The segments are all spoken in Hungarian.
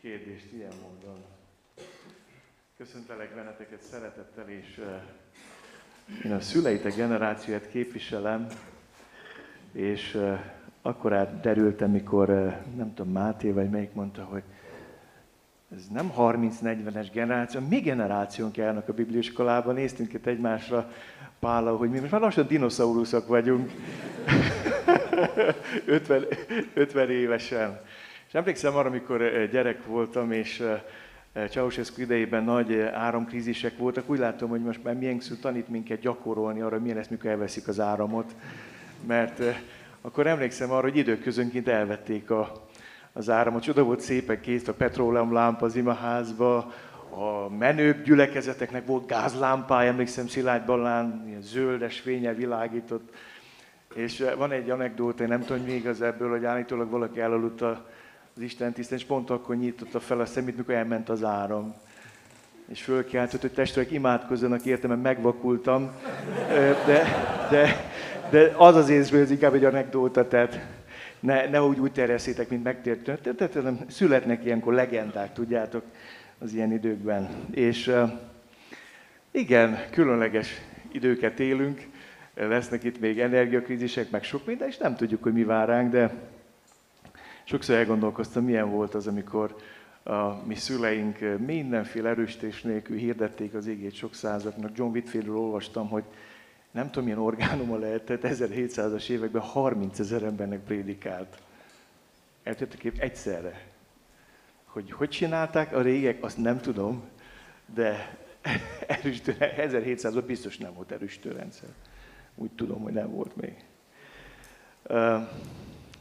kérdést ilyen módon. Köszöntelek benneteket szeretettel, és uh, én a szüleitek generációját képviselem, és uh, akkor átderültem, mikor, uh, nem tudom, Máté vagy melyik mondta, hogy ez nem 30-40-es generáció, mi generációnk járnak a bibliiskolában, néztünk itt egymásra, Pála, hogy mi most már lassan dinoszauruszok vagyunk, 50, 50 évesen. És emlékszem arra, amikor eh, gyerek voltam, és eh, eh, Ceausescu idejében nagy áramkrízisek voltak, úgy látom, hogy most már milyen tanít minket gyakorolni arra, milyen lesz, mikor elveszik az áramot. Mert akkor emlékszem arra, hogy időközönként elvették a, az áramot. Csoda volt szépen kész a petróleumlámpa az imaházba, a menőbb gyülekezeteknek volt gázlámpája, emlékszem Szilágy Balán, ilyen zöldes fénye világított. És van egy anekdóta, én nem tudom, mi igaz ebből, hogy állítólag valaki elaludt az Isten tisztán, és pont akkor nyitotta fel a szemét, mikor elment az áram. És fölkiáltott, hogy testvérek imádkozzanak értem, mert megvakultam. De, de, de az az észből, ez inkább egy anekdóta, tehát ne, ne úgy, úgy terjeszétek, mint megtért. Születnek ilyenkor legendák, tudjátok, az ilyen időkben. És igen, különleges időket élünk, lesznek itt még energiakrízisek, meg sok minden, és nem tudjuk, hogy mi vár ránk, de Sokszor elgondolkoztam, milyen volt az, amikor a mi szüleink mindenféle erősítés nélkül hirdették az égét sok százaknak. John Whitfieldről olvastam, hogy nem tudom, milyen orgánuma lehetett, 1700-as években 30 ezer embernek prédikált. Eltettek egyszerre. Hogy hogy csinálták a régek, azt nem tudom, de erősítő, 1700-ban biztos nem volt erősítő rendszer. Úgy tudom, hogy nem volt még.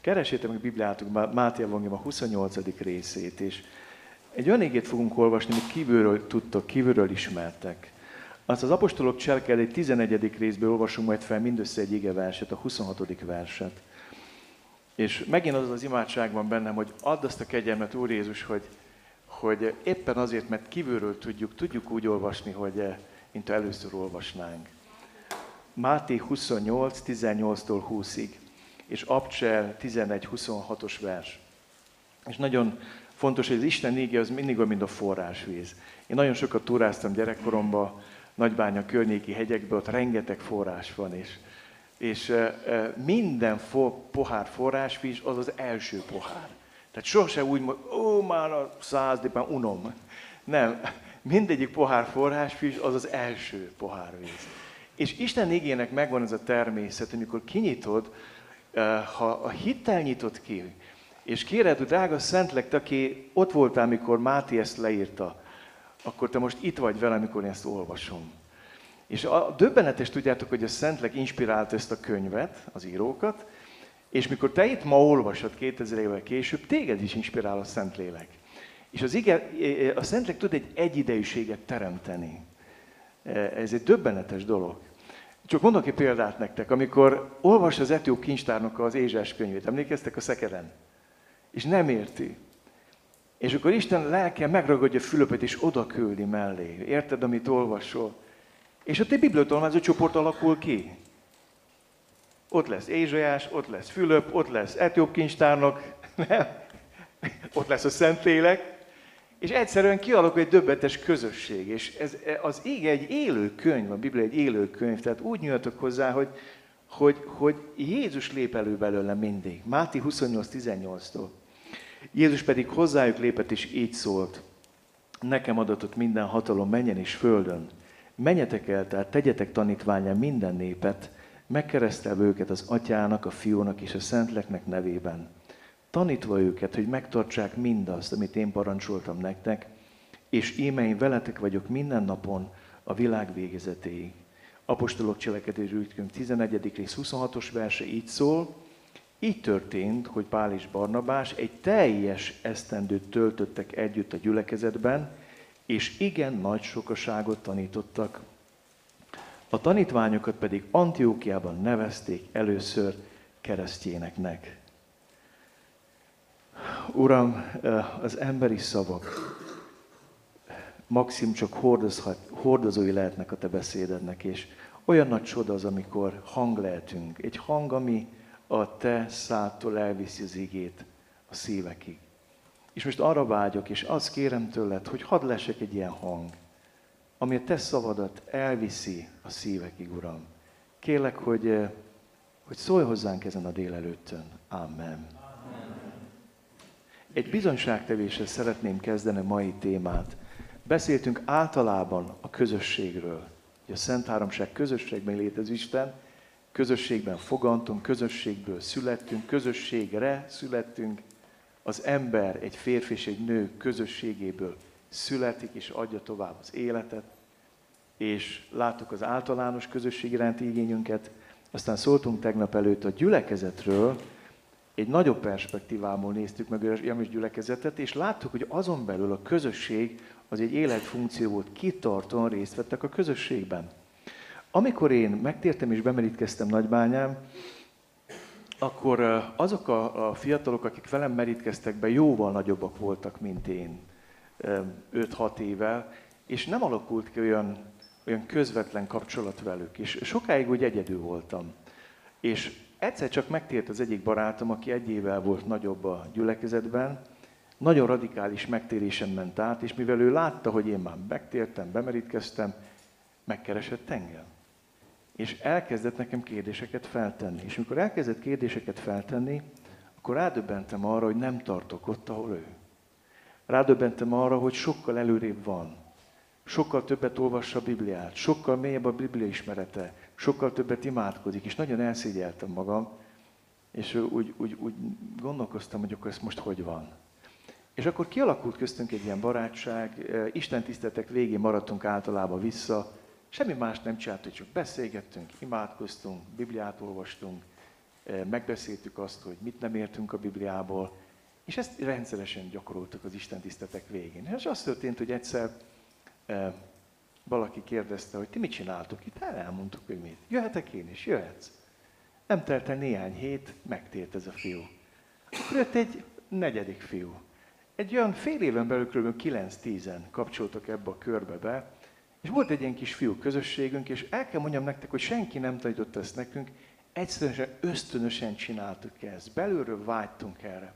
Keresétek meg Bibliátok Máté Evangélium a 28. részét, és egy olyan égét fogunk olvasni, amit kívülről tudtok, kívülről ismertek. Azt az apostolok cselekedet 11. részből olvasunk majd fel mindössze egy ige verset, a 26. verset. És megint az az imádság van bennem, hogy add azt a kegyelmet, Úr Jézus, hogy, hogy éppen azért, mert kívülről tudjuk, tudjuk úgy olvasni, hogy eh, mint először olvasnánk. Máté 28, 18-tól 20-ig és Abcsel 11-26-os vers. És nagyon fontos, hogy az Isten ége az mindig olyan, mint a forrásvíz. Én nagyon sokat túráztam gyerekkoromban, Nagybánya környéki hegyekben, ott rengeteg forrás van, és, és minden fo, pohár forrásvíz az az első pohár. Tehát sose úgy mondom, ó, már a századik, már unom. Nem, mindegyik pohár forrásvíz az az első pohárvíz. És Isten égének megvan ez a természet, amikor kinyitod, ha a hittel nyitott ki, és kéred, drága Szentlek, aki ott voltál, amikor Máté ezt leírta, akkor te most itt vagy vele, amikor én ezt olvasom. És a döbbenetes tudjátok, hogy a Szentlek inspirált ezt a könyvet, az írókat, és mikor te itt ma olvasod 2000 évvel később, téged is inspirál a Szentlélek. És az ige, a Szentlek tud egy egyidejűséget teremteni. Ez egy döbbenetes dolog. Csak mondok egy példát nektek, amikor olvas az etióp kincstárnak az Ézsás könyvét, emlékeztek a szekeren? És nem érti. És akkor Isten lelke megragadja Fülöpet, és oda küldi mellé. Érted, amit olvasol? És ott egy bibliotolmázó csoport alakul ki. Ott lesz Ézsajás, ott lesz Fülöp, ott lesz etióp kincstárnak, nem? ott lesz a Szentlélek, és egyszerűen kialakul egy döbbetes közösség. És ez, az ég egy élő könyv, a Biblia egy élő könyv, tehát úgy nyújtok hozzá, hogy, hogy, hogy Jézus lép elő belőle mindig. Máti 28-18-tól. Jézus pedig hozzájuk lépett, és így szólt. Nekem adatott minden hatalom menjen és földön. Menjetek el, tehát tegyetek tanítványán minden népet, megkeresztelve őket az atyának, a fiúnak és a szentleknek nevében tanítva őket, hogy megtartsák mindazt, amit én parancsoltam nektek, és íme én veletek vagyok minden napon a világ végezetéig. Apostolok cselekedés könyv 11. rész 26-os verse így szól, így történt, hogy Pál és Barnabás egy teljes esztendőt töltöttek együtt a gyülekezetben, és igen nagy sokaságot tanítottak. A tanítványokat pedig Antiókiában nevezték először keresztjéneknek. Uram, az emberi szavak maxim csak hordozói lehetnek a Te beszédednek, és olyan nagy csoda az, amikor hang lehetünk. Egy hang, ami a Te szától elviszi az igét a szívekig. És most arra vágyok, és azt kérem tőled, hogy hadd lesek egy ilyen hang, ami a te szavadat elviszi a szívekig, Uram. Kérlek, hogy, hogy szólj hozzánk ezen a délelőttön. Amen. Egy bizonyságtevéssel szeretném kezdeni mai témát. Beszéltünk általában a közösségről. Hogy a Szent Háromság közösségben létez Isten, közösségben fogantunk, közösségből születtünk, közösségre születtünk. Az ember egy férfi és egy nő közösségéből születik és adja tovább az életet. És láttuk az általános közösség iránti igényünket. Aztán szóltunk tegnap előtt a gyülekezetről, egy nagyobb perspektívából néztük meg a Jamis gyülekezetet, és láttuk, hogy azon belül a közösség az egy életfunkció volt, kitartóan részt vettek a közösségben. Amikor én megtértem és bemerítkeztem Nagybányán, akkor azok a, fiatalok, akik velem merítkeztek be, jóval nagyobbak voltak, mint én 5-6 évvel, és nem alakult ki olyan, olyan közvetlen kapcsolat velük. És sokáig úgy egyedül voltam. És egyszer csak megtért az egyik barátom, aki egy évvel volt nagyobb a gyülekezetben, nagyon radikális megtérésen ment át, és mivel ő látta, hogy én már megtértem, bemerítkeztem, megkeresett engem. És elkezdett nekem kérdéseket feltenni. És amikor elkezdett kérdéseket feltenni, akkor rádöbbentem arra, hogy nem tartok ott, ahol ő. Rádöbbentem arra, hogy sokkal előrébb van. Sokkal többet olvassa a Bibliát, sokkal mélyebb a Biblia ismerete, sokkal többet imádkozik, és nagyon elszégyeltem magam, és úgy, úgy, úgy gondolkoztam, hogy akkor ez most hogy van. És akkor kialakult köztünk egy ilyen barátság, Isten tiszteletek végén maradtunk általában vissza, semmi más nem csináltunk, csak beszélgettünk, imádkoztunk, Bibliát olvastunk, megbeszéltük azt, hogy mit nem értünk a Bibliából, és ezt rendszeresen gyakoroltuk az Isten tisztetek végén. És az történt, hogy egyszer valaki kérdezte, hogy ti mit csináltok itt? Hát elmondtuk, hogy mit. Jöhetek én is? Jöhetsz. Nem telt el néhány hét, megtért ez a fiú. Akkor jött egy negyedik fiú. Egy olyan fél éven belül kb. 9-10-en kapcsoltak ebbe a körbe be, és volt egy ilyen kis fiú közösségünk, és el kell mondjam nektek, hogy senki nem tanította ezt nekünk, egyszerűen ösztönösen csináltuk ezt, belülről vágytunk erre.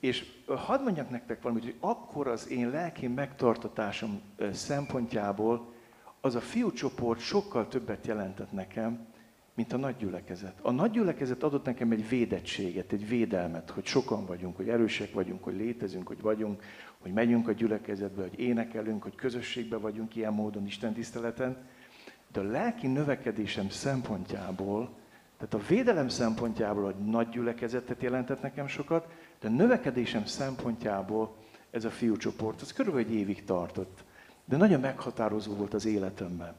És hadd mondjak nektek valamit, hogy akkor az én lelki megtartatásom szempontjából az a fiúcsoport sokkal többet jelentett nekem, mint a nagy gyülekezet. A nagy gyülekezet adott nekem egy védettséget, egy védelmet, hogy sokan vagyunk, hogy erősek vagyunk, hogy létezünk, hogy vagyunk, hogy megyünk a gyülekezetbe, hogy énekelünk, hogy közösségbe vagyunk ilyen módon Isten tiszteleten. De a lelki növekedésem szempontjából, tehát a védelem szempontjából a nagy gyülekezetet jelentett nekem sokat, de növekedésem szempontjából ez a fiúcsoport, az körülbelül egy évig tartott. De nagyon meghatározó volt az életemben.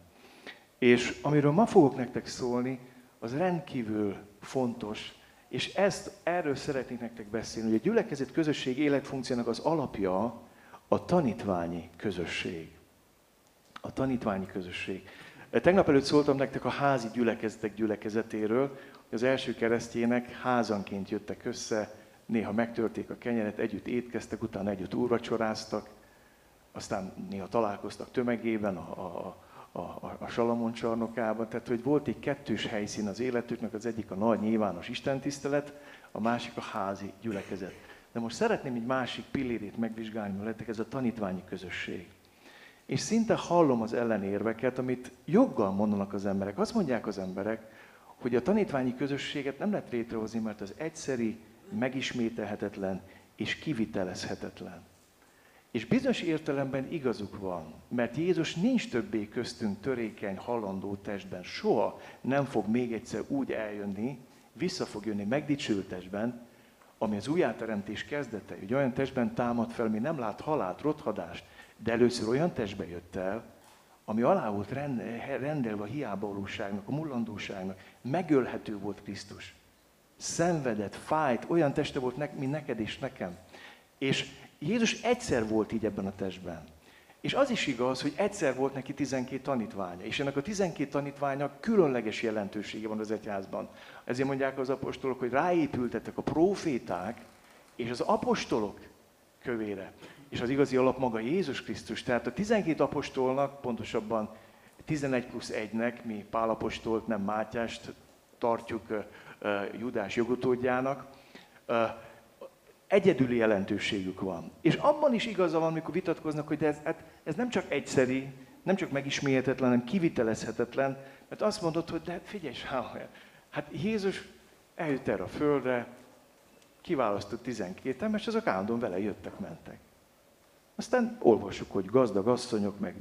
És amiről ma fogok nektek szólni, az rendkívül fontos, és ezt, erről szeretnék nektek beszélni, hogy a gyülekezet közösség életfunkciónak az alapja a tanítványi közösség. A tanítványi közösség. Tegnap előtt szóltam nektek a házi gyülekezetek gyülekezetéről, hogy az első keresztjének házanként jöttek össze, néha megtörték a kenyeret, együtt étkeztek, utána együtt úrvacsoráztak, aztán néha találkoztak tömegében a, a, a, a, Salamon csarnokában, tehát hogy volt egy kettős helyszín az életüknek, az egyik a nagy nyilvános istentisztelet, a másik a házi gyülekezet. De most szeretném egy másik pillérét megvizsgálni veletek, ez a tanítványi közösség. És szinte hallom az ellenérveket, amit joggal mondanak az emberek. Azt mondják az emberek, hogy a tanítványi közösséget nem lehet létrehozni, mert az egyszeri, megismételhetetlen és kivitelezhetetlen. És bizonyos értelemben igazuk van, mert Jézus nincs többé köztünk törékeny, halandó testben. Soha nem fog még egyszer úgy eljönni, vissza fog jönni megdicsült testben, ami az újjáteremtés kezdete, hogy olyan testben támad fel, ami nem lát halált, rothadást, de először olyan testbe jött el, ami alá volt rendelve a hiábavalóságnak, a mullandóságnak, megölhető volt Krisztus. Szenvedett, fájt, olyan teste volt, mint neked és nekem. És Jézus egyszer volt így ebben a testben. És az is igaz, hogy egyszer volt neki 12 tanítványa, és ennek a 12 tanítványa különleges jelentősége van az egyházban. Ezért mondják az apostolok, hogy ráépültettek a proféták és az apostolok kövére. És az igazi alap maga Jézus Krisztus. Tehát a 12 apostolnak, pontosabban 11 plusz 1-nek, mi Pálapostolt, nem Mátyást tartjuk Judás jogutódjának, egyedüli jelentőségük van. És abban is igaza van, amikor vitatkoznak, hogy ez, hát ez nem csak egyszeri, nem csak megismételhetetlen, hanem kivitelezhetetlen, mert azt mondod, hogy de hát figyelj, hát Jézus eljött erre a földre, kiválasztott 12 ember, és azok állandóan vele jöttek, mentek. Aztán olvassuk, hogy gazdag asszonyok meg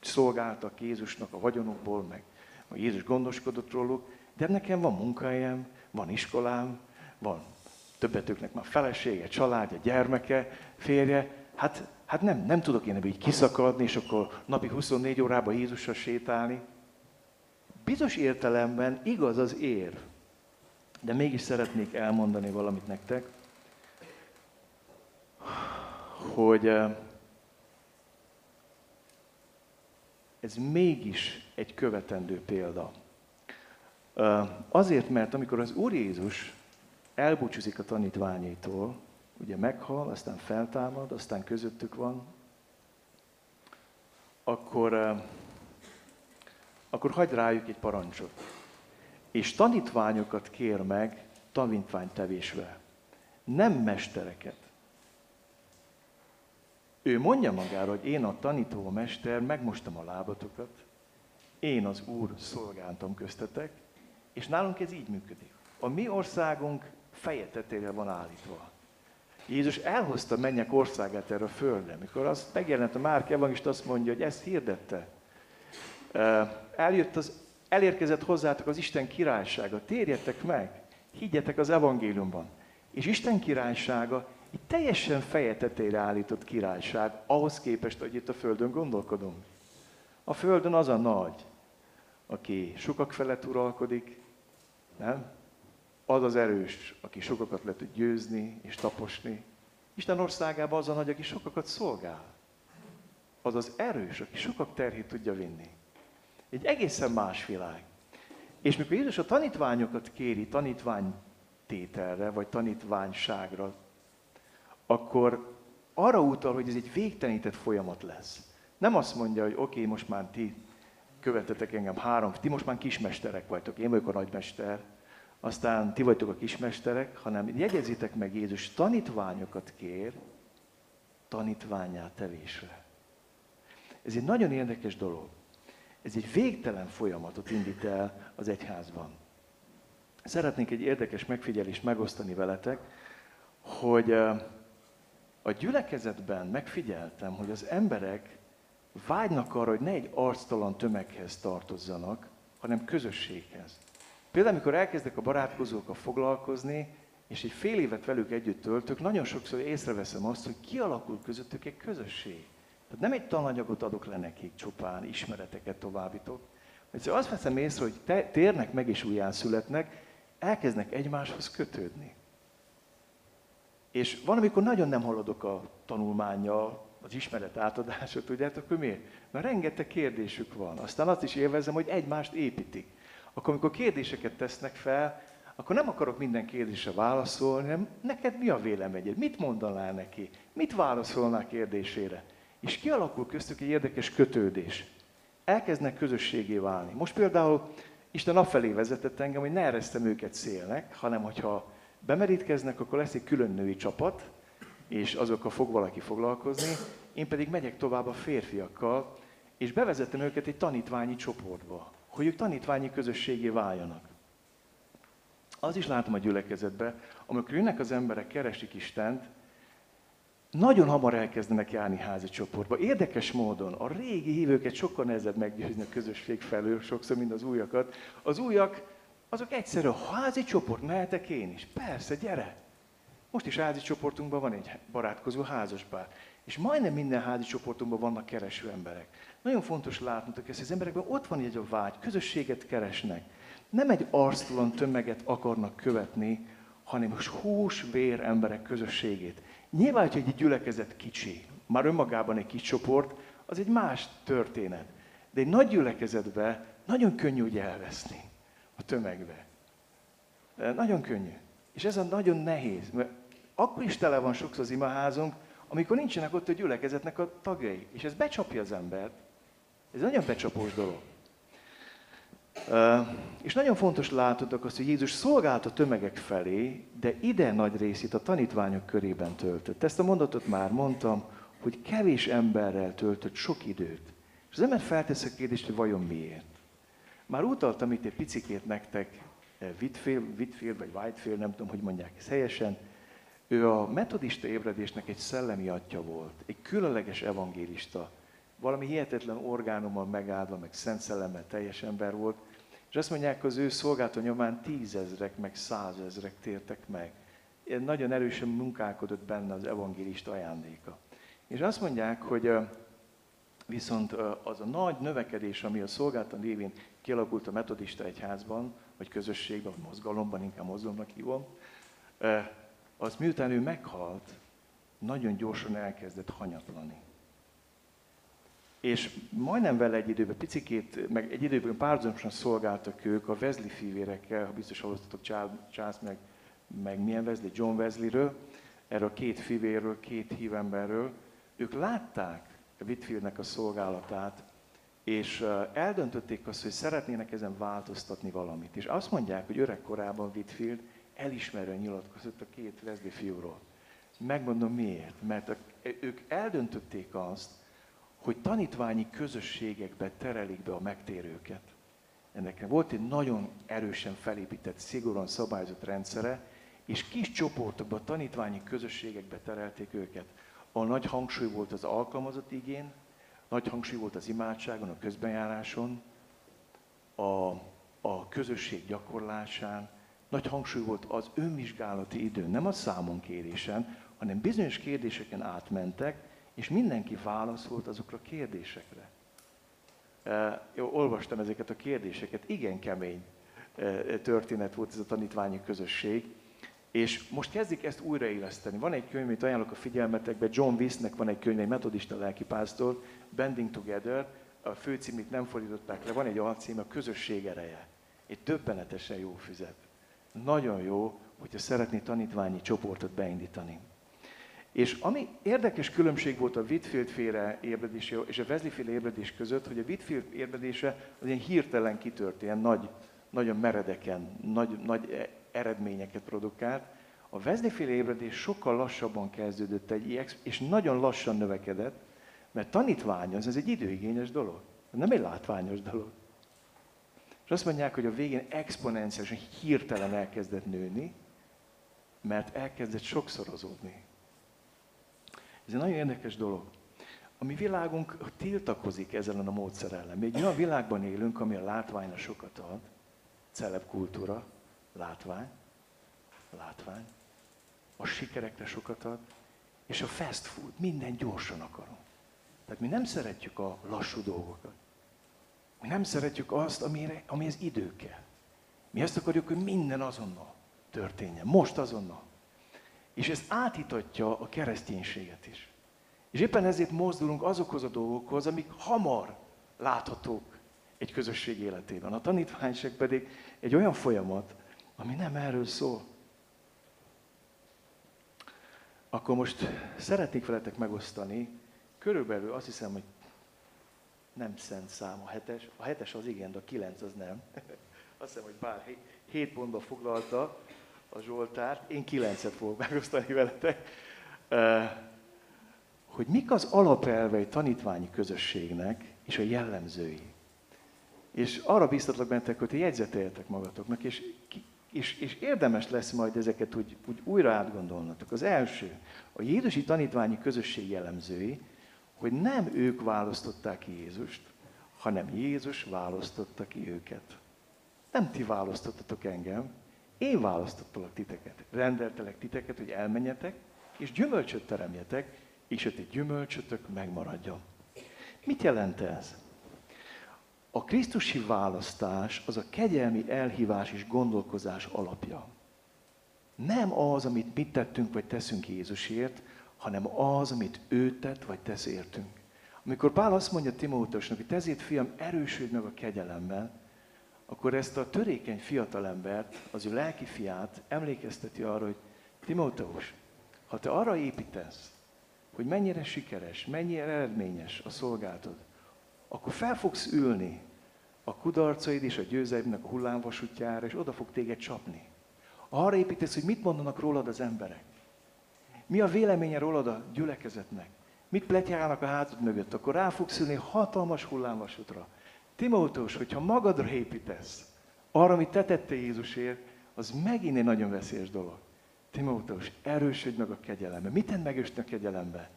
szolgáltak Jézusnak a vagyonokból, meg a Jézus gondoskodott róluk, de nekem van munkahelyem, van iskolám, van többetőknek már felesége, családja, gyermeke, férje, hát, hát nem, nem tudok én ebből így kiszakadni, és akkor napi 24 órában Jézussal sétálni. Bizonyos értelemben igaz az ér, de mégis szeretnék elmondani valamit nektek, hogy ez mégis egy követendő példa. Azért, mert amikor az Úr Jézus elbúcsúzik a tanítványaitól, ugye meghal, aztán feltámad, aztán közöttük van, akkor, akkor hagy rájuk egy parancsot. És tanítványokat kér meg tanítványtevésre. Nem mestereket. Ő mondja magára, hogy én a tanító mester, megmostam a lábatokat, én az Úr szolgáltam köztetek, és nálunk ez így működik. A mi országunk feje tetére van állítva. Jézus elhozta mennyek országát erre a földre. Mikor az megjelent a Márk Evangelist, azt mondja, hogy ezt hirdette. Eljött az, elérkezett hozzátok az Isten királysága. Térjetek meg, higgyetek az evangéliumban. És Isten királysága egy teljesen feje tetére állított királyság, ahhoz képest, hogy itt a Földön gondolkodunk. A Földön az a nagy, aki sokak felett uralkodik, nem? Az az erős, aki sokakat le tud győzni és taposni. Isten országában az a nagy, aki sokakat szolgál. Az az erős, aki sokak terhét tudja vinni. Egy egészen más világ. És mikor Jézus a tanítványokat kéri tanítványtételre, vagy tanítványságra, akkor arra utal, hogy ez egy végtelenített folyamat lesz. Nem azt mondja, hogy oké, okay, most már ti követetek engem három, ti most már kismesterek vagytok, én vagyok a nagymester, aztán ti vagytok a kismesterek, hanem jegyezitek meg Jézus tanítványokat kér tanítványá tevésre. Ez egy nagyon érdekes dolog. Ez egy végtelen folyamatot indít el az egyházban. Szeretnék egy érdekes megfigyelést megosztani veletek, hogy a gyülekezetben megfigyeltem, hogy az emberek vágynak arra, hogy ne egy arctalan tömeghez tartozzanak, hanem közösséghez. Például, amikor elkezdek a barátkozókkal foglalkozni, és egy fél évet velük együtt töltök, nagyon sokszor észreveszem azt, hogy kialakul közöttük egy közösség. Tehát nem egy tananyagot adok le nekik csupán, ismereteket továbbítok. Egyszerűen azt veszem észre, hogy te, térnek meg és újján születnek, elkezdnek egymáshoz kötődni. És van, amikor nagyon nem haladok a tanulmányjal, az ismeret átadásot, tudjátok, akkor miért? Mert rengeteg kérdésük van. Aztán azt is élvezem, hogy egymást építik. Akkor, amikor kérdéseket tesznek fel, akkor nem akarok minden kérdésre válaszolni, hanem neked mi a véleményed? Mit mondanál neki? Mit válaszolnál kérdésére? És kialakul köztük egy érdekes kötődés. Elkezdnek közösségé válni. Most például Isten afelé vezetett engem, hogy ne eresztem őket szélnek, hanem hogyha bemerítkeznek, akkor lesz egy külön női csapat, és azokkal fog valaki foglalkozni, én pedig megyek tovább a férfiakkal, és bevezetem őket egy tanítványi csoportba, hogy ők tanítványi közösségé váljanak. Az is látom a gyülekezetben, amikor jönnek az emberek, keresik Istent, nagyon hamar elkezdenek járni házi csoportba. Érdekes módon a régi hívőket sokkal nehezebb meggyőzni a közösség felől, sokszor, mint az újakat. Az újak azok egyszerű, házi csoport, mehetek én is. Persze, gyere! Most is házi csoportunkban van egy barátkozó házaspár. És majdnem minden házi csoportunkban vannak kereső emberek. Nagyon fontos látnotok ezt, hogy az emberekben ott van egy a vágy, közösséget keresnek. Nem egy arctalan tömeget akarnak követni, hanem hús, vér emberek közösségét. Nyilván, hogy egy gyülekezet kicsi, már önmagában egy kis csoport, az egy más történet. De egy nagy gyülekezetben nagyon könnyű úgy elveszni a tömegbe. Nagyon könnyű. És ez a nagyon nehéz, mert akkor is tele van sokszor az imaházunk, amikor nincsenek ott a gyülekezetnek a tagjai. És ez becsapja az embert. Ez nagyon becsapós dolog. És nagyon fontos látodok azt, hogy Jézus szolgált a tömegek felé, de ide nagy részét a tanítványok körében töltött. Ezt a mondatot már mondtam, hogy kevés emberrel töltött sok időt. És az ember feltesz a kérdést, hogy vajon miért. Már utaltam itt egy picikét nektek eh, Whitfield, Whitfield vagy Whitefield, nem tudom, hogy mondják ezt helyesen. Ő a metodista ébredésnek egy szellemi atya volt, egy különleges evangélista. Valami hihetetlen orgánummal megáldva, meg szent szellemmel teljes ember volt. És azt mondják, az ő szolgálta nyomán tízezrek, meg százezrek tértek meg. Nagyon erősen munkálkodott benne az evangélista ajándéka. És azt mondják, hogy viszont az a nagy növekedés, ami a szolgáltan révén kialakult a metodista egyházban, vagy közösségben, vagy mozgalomban, inkább mozgalomnak hívom, az miután ő meghalt, nagyon gyorsan elkezdett hanyatlani. És majdnem vele egy időben, picikét, meg egy időben párhuzamosan szolgáltak ők a Wesley fivérekkel, ha biztos hallottatok Charles meg, meg milyen Wesley, John Wesleyről, erről a két fivérről, két hívemberről, ők látták Whitfieldnek a szolgálatát, és eldöntötték azt, hogy szeretnének ezen változtatni valamit. És azt mondják, hogy öregkorában Whitfield elismerően nyilatkozott a két Wesley fiúról. Megmondom miért. Mert ők eldöntötték azt, hogy tanítványi közösségekbe terelik be a megtérőket. Ennek volt egy nagyon erősen felépített, szigorúan szabályozott rendszere, és kis csoportokba, tanítványi közösségekbe terelték őket ahol nagy hangsúly volt az alkalmazott igén, nagy hangsúly volt az imádságon, a közbenjáráson, a, a közösség gyakorlásán, nagy hangsúly volt az önvizsgálati időn, nem a számonkérésen, hanem bizonyos kérdéseken átmentek, és mindenki válaszolt azokra a kérdésekre. E, jó, olvastam ezeket a kérdéseket, igen kemény e, történet volt ez a tanítványi közösség, és most kezdik ezt újraéleszteni. Van egy könyv, amit ajánlok a figyelmetekbe, John Wiesnek van egy könyv, egy metodista lelkipásztor, Bending Together, a főcímét nem fordították le, van egy alcím, a közösség ereje. Egy többenetesen jó füzet. Nagyon jó, hogyha szeretné tanítványi csoportot beindítani. És ami érdekes különbség volt a Whitfield féle ébredés és a Wesley féle ébredés között, hogy a Whitfield ébredése az ilyen hirtelen kitört, ilyen nagy, nagyon meredeken, nagy, nagy eredményeket produkált. A Wesley-féle ébredés sokkal lassabban kezdődött egy és nagyon lassan növekedett, mert tanítványoz, ez egy időigényes dolog. Nem egy látványos dolog. És azt mondják, hogy a végén exponenciálisan hirtelen elkezdett nőni, mert elkezdett sokszorozódni. Ez egy nagyon érdekes dolog. A mi világunk tiltakozik ezzel a módszer ellen. Még olyan világban élünk, ami a látványra sokat ad, celeb kultúra, látvány, látvány, a sikerekre sokat ad, és a fast food, minden gyorsan akarunk. Tehát mi nem szeretjük a lassú dolgokat. Mi nem szeretjük azt, amire, amihez idő kell. Mi azt akarjuk, hogy minden azonnal történjen, most azonnal. És ez átítatja a kereszténységet is. És éppen ezért mozdulunk azokhoz a dolgokhoz, amik hamar láthatók egy közösség életében. A tanítványság pedig egy olyan folyamat, ami nem erről szól. Akkor most szeretnék veletek megosztani, körülbelül azt hiszem, hogy nem szent szám a hetes. A hetes az igen, de a kilenc az nem. azt hiszem, hogy bár hét pontba foglalta a Zsoltárt, én kilencet fogok megosztani veletek. Hogy mik az alapelvei tanítványi közösségnek és a jellemzői. És arra biztatlak bennetek, hogy jegyzeteljetek magatoknak, és és, és érdemes lesz majd ezeket úgy, úgy újra átgondolnatok. Az első, a Jézusi tanítványi közösség jellemzői, hogy nem ők választották ki Jézust, hanem Jézus választotta ki őket. Nem ti választottatok engem, én választottalak titeket. Rendeltelek titeket, hogy elmenjetek, és gyümölcsöt teremjetek, és a ti gyümölcsötök megmaradjon. Mit jelent ez? A Krisztusi választás az a kegyelmi elhívás és gondolkozás alapja. Nem az, amit mit tettünk vagy teszünk Jézusért, hanem az, amit ő tett vagy tesz értünk. Amikor Pál azt mondja Timóteusnak, hogy ezért fiam, erősödj meg a kegyelemmel, akkor ezt a törékeny fiatalembert, az ő lelki fiát emlékezteti arra, hogy Timóteus, ha te arra építesz, hogy mennyire sikeres, mennyire eredményes a szolgáltod, akkor fel fogsz ülni a kudarcaid és a győzelmnek a hullámvasútjára, és oda fog téged csapni. Arra építesz, hogy mit mondanak rólad az emberek. Mi a véleménye rólad a gyülekezetnek? Mit pletyálnak a hátad mögött? Akkor rá fogsz ülni hatalmas hullámvasútra. Timóteus, hogyha magadra építesz, arra, amit te tettél Jézusért, az megint egy nagyon veszélyes dolog. Timóteus, erősödj meg a kegyelembe. Mit tedd meg a kegyelembe?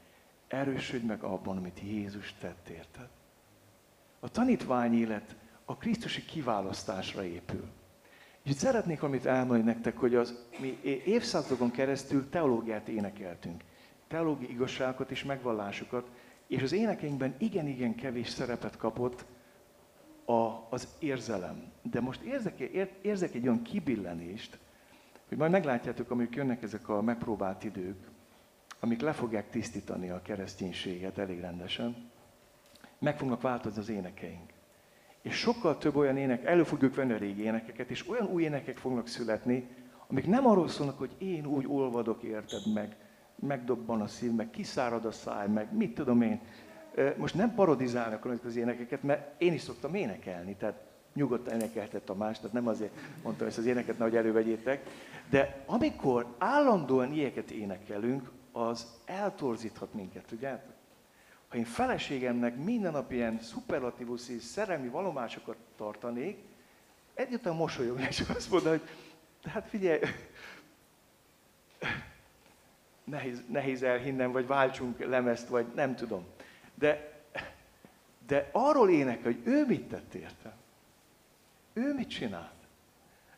Erősödj meg abban, amit Jézus tett érted. A tanítvány élet a Krisztusi kiválasztásra épül. És szeretnék amit elmondani nektek, hogy az, mi évszázadokon keresztül teológiát énekeltünk. Teológiai igazságokat és megvallásokat, és az énekeinkben igen-igen kevés szerepet kapott a, az érzelem. De most érzek, érzek egy olyan kibillenést, hogy majd meglátjátok, amik jönnek ezek a megpróbált idők, amik le fogják tisztítani a kereszténységet elég rendesen, meg fognak változni az énekeink. És sokkal több olyan ének, elő fogjuk venni a régi énekeket, és olyan új énekek fognak születni, amik nem arról szólnak, hogy én úgy olvadok, érted meg, megdobban a szív, meg kiszárad a száj, meg mit tudom én. Most nem parodizálnak az énekeket, mert én is szoktam énekelni, tehát nyugodtan énekeltet a más, tehát nem azért mondtam ezt az éneket, nehogy elővegyétek. De amikor állandóan ilyeket énekelünk, az eltorzíthat minket, tudjátok? Ha én feleségemnek minden nap ilyen szuperlatívus és szerelmi valomásokat tartanék, egyáltalán mosolyogni, és azt mondani, hogy hát figyelj, nehéz, nehéz elhinnem, vagy váltsunk lemezt, vagy nem tudom. De, de arról énekel, hogy ő mit tett érte. Ő mit csinált.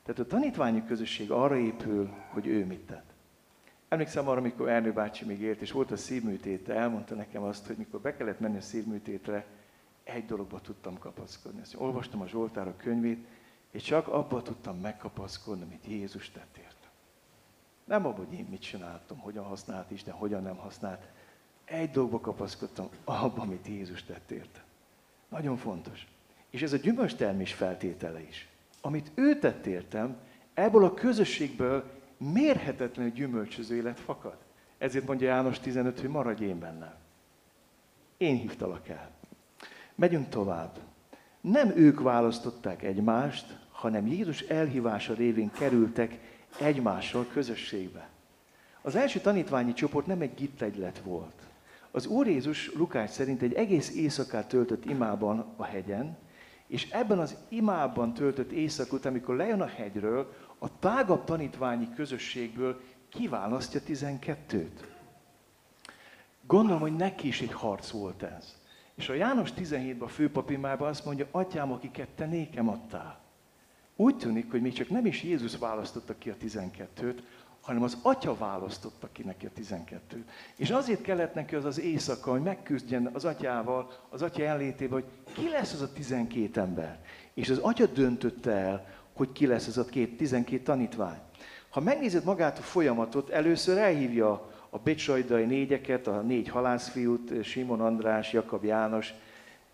Tehát a tanítványi közösség arra épül, hogy ő mit tett. Emlékszem arra, amikor Ernő bácsi még élt, és volt a szívműtéte, elmondta nekem azt, hogy mikor be kellett menni a szívműtétre, egy dologba tudtam kapaszkodni. Azt olvastam a Zsoltár a könyvét, és csak abba tudtam megkapaszkodni, amit Jézus tett érte. Nem abban, hogy én mit csináltam, hogyan használt Isten, hogyan nem használt. Egy dologba kapaszkodtam, abban, amit Jézus tett érte. Nagyon fontos. És ez a gyümölcstermés feltétele is. Amit ő tett értem, ebből a közösségből mérhetetlenül gyümölcsöző élet fakad. Ezért mondja János 15, hogy maradj én bennem. Én hívtalak el. Megyünk tovább. Nem ők választották egymást, hanem Jézus elhívása révén kerültek egymással közösségbe. Az első tanítványi csoport nem egy gittegylet volt. Az Úr Jézus Lukács szerint egy egész éjszakát töltött imában a hegyen, és ebben az imában töltött éjszakot, amikor lejön a hegyről, a tágabb tanítványi közösségből kiválasztja 12-t. Gondolom, hogy neki is egy harc volt ez. És a János 17-ben a főpapimában azt mondja, atyám, akiket te nékem adtál. Úgy tűnik, hogy még csak nem is Jézus választotta ki a 12-t, hanem az atya választotta ki neki a 12-t. És azért kellett neki az az éjszaka, hogy megküzdjen az atyával, az atya ellétével, hogy ki lesz az a 12 ember. És az atya döntötte el, hogy ki lesz ez a két, 12 tanítvány. Ha megnézed magát a folyamatot, először elhívja a becsajdai négyeket, a négy halászfiút, Simon András, Jakab János,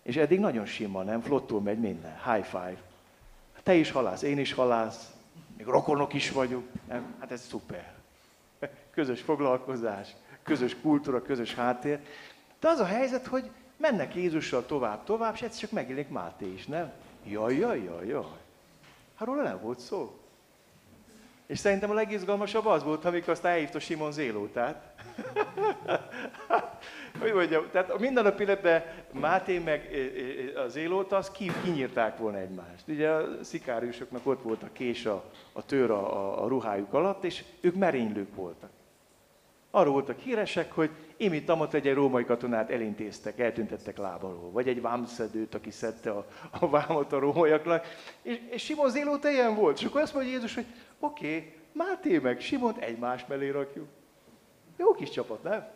és eddig nagyon sima, nem? Flottul megy minden. High five. Te is halász, én is halász, még rokonok is vagyunk. Nem? Hát ez szuper. Közös foglalkozás, közös kultúra, közös háttér. De az a helyzet, hogy mennek Jézussal tovább, tovább, és egyszer csak megjelenik Máté is, nem? Jaj, jaj, jaj, jaj. Hát nem volt szó. És szerintem a legizgalmasabb az volt, amikor azt elhívta Simon Zélótát. hogy mondjam, tehát a mindennapi életben Máté meg a Zélóta, az ki, kinyírták volna egymást. Ugye a szikáriusoknak ott volt a kés, a, a tör a, a, a ruhájuk alatt, és ők merénylők voltak. Arról voltak híresek, hogy imitamot egy római katonát elintéztek, eltüntettek lábalól, vagy egy vámszedőt, aki szedte a, a vámot a rómaiaknak. És, és Simon Zélóta ilyen volt. És akkor azt mondja Jézus, hogy oké, okay, Máté meg Simont egymás mellé rakjuk. Jó kis csapat, nem?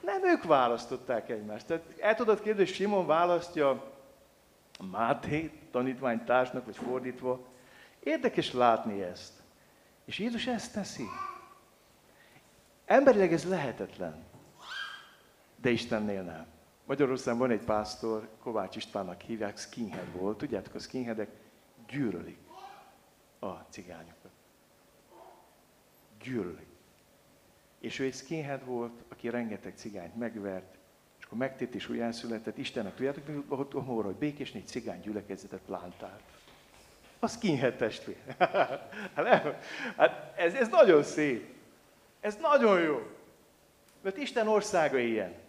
Nem, ők választották egymást. Tehát el tudod kérdezni, hogy Simon választja Máté tanítványtársnak, vagy fordítva. Érdekes látni ezt. És Jézus ezt teszi. Emberileg ez lehetetlen, de Istennél nem. Magyarországon van egy pásztor, Kovács Istvánnak hívják, skinhead volt. Tudjátok, a skinheadek gyűrölik a cigányokat. Gyűrölik. És ő egy skinhead volt, aki rengeteg cigányt megvert, és akkor megtét és újjászületett, Istennek tudjátok, hogy békés négy cigány gyülekezetet plántált. Az kínhet testvér. hát, hát ez, ez nagyon szép. Ez nagyon jó. Mert Isten országa ilyen.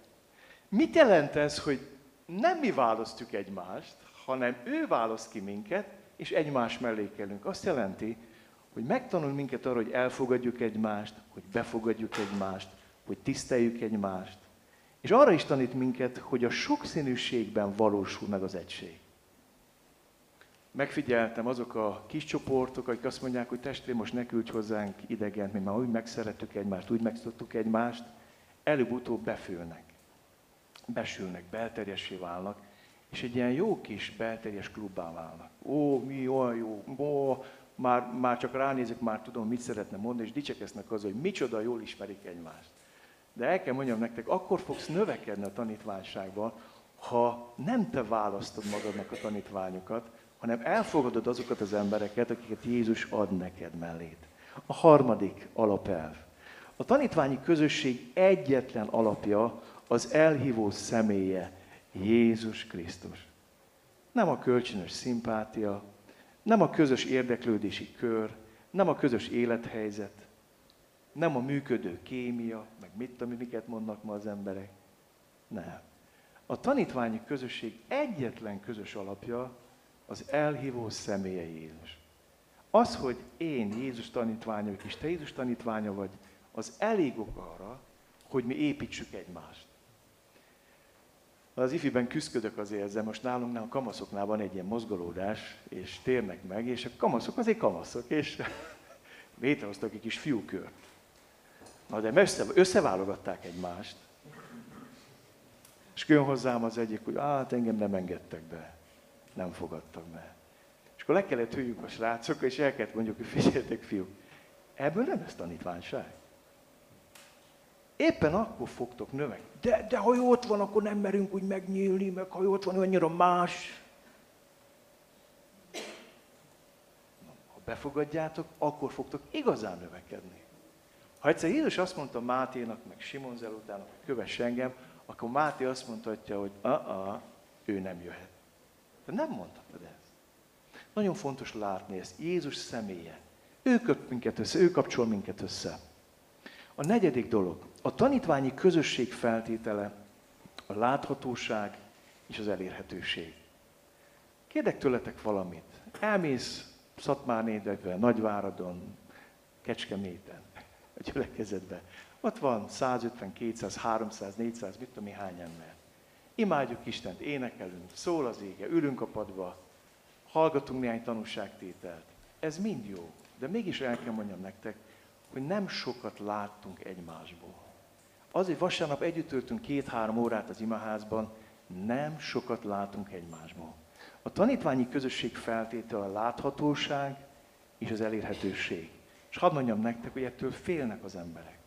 Mit jelent ez, hogy nem mi választjuk egymást, hanem ő választ ki minket, és egymás mellé kellünk. Azt jelenti, hogy megtanul minket arra, hogy elfogadjuk egymást, hogy befogadjuk egymást, hogy tiszteljük egymást. És arra is tanít minket, hogy a sokszínűségben valósul meg az egység. Megfigyeltem azok a kis csoportok, akik azt mondják, hogy testvér, most ne küldj hozzánk idegen, mi már úgy megszerettük egymást, úgy megszoktuk egymást, előbb-utóbb befőnek. Besülnek, belterjessé válnak, és egy ilyen jó kis belterjes klubbá válnak. Ó, mi olyan jó, ó, már, már csak ránézek, már tudom, mit szeretne mondani, és dicsekeznek az, hogy micsoda jól ismerik egymást. De el kell mondjam nektek, akkor fogsz növekedni a tanítványságban, ha nem te választod magadnak a tanítványokat, hanem elfogadod azokat az embereket, akiket Jézus ad neked mellét. A harmadik alapelv. A tanítványi közösség egyetlen alapja az elhívó személye, Jézus Krisztus. Nem a kölcsönös szimpátia, nem a közös érdeklődési kör, nem a közös élethelyzet, nem a működő kémia, meg mit tudom, miket mondnak ma az emberek. Nem. A tanítványi közösség egyetlen közös alapja az elhívó személye Jézus. Az, hogy én Jézus tanítványa vagyok, és te Jézus tanítványa vagy, az elég ok arra, hogy mi építsük egymást. Az ifiben küzdök azért ezzel, most nálunk a kamaszoknál van egy ilyen mozgolódás, és térnek meg, és a kamaszok azért kamaszok, és létrehoztak egy kis fiúkört. Na de össze, összeválogatták egymást, és jön hozzám az egyik, hogy hát engem nem engedtek be, nem fogadtak be. És akkor le kellett hűljük a srácok, és el kellett mondjuk, hogy figyeljetek fiúk, ebből nem lesz tanítványság. Éppen akkor fogtok növekni. De, de ha ott van, akkor nem merünk úgy megnyílni, meg ha ott van, annyira más. Ha befogadjátok, akkor fogtok igazán növekedni. Ha egyszer Jézus azt mondta Máténak, meg Simon Zelutának, hogy kövess engem, akkor Máté azt mondhatja, hogy a -a, ő nem jöhet. De nem mondhatod ezt. Nagyon fontos látni ezt. Jézus személye. Ő köt minket össze, ő kapcsol minket össze. A negyedik dolog, a tanítványi közösség feltétele a láthatóság és az elérhetőség. Kérdek tőletek valamit. Elmész Szatmárnédekbe, Nagyváradon, Kecskeméten, a gyülekezetbe. Ott van 150, 200, 300, 400, mit tudom mi hány ember. Imádjuk Istent, énekelünk, szól az ége, ülünk a padba, hallgatunk néhány tanúságtételt. Ez mind jó, de mégis el kell mondjam nektek, hogy nem sokat láttunk egymásból. Az, hogy vasárnap együtt töltünk két-három órát az imaházban, nem sokat látunk egymásból. A tanítványi közösség feltétele a láthatóság és az elérhetőség. És hadd mondjam nektek, hogy ettől félnek az emberek.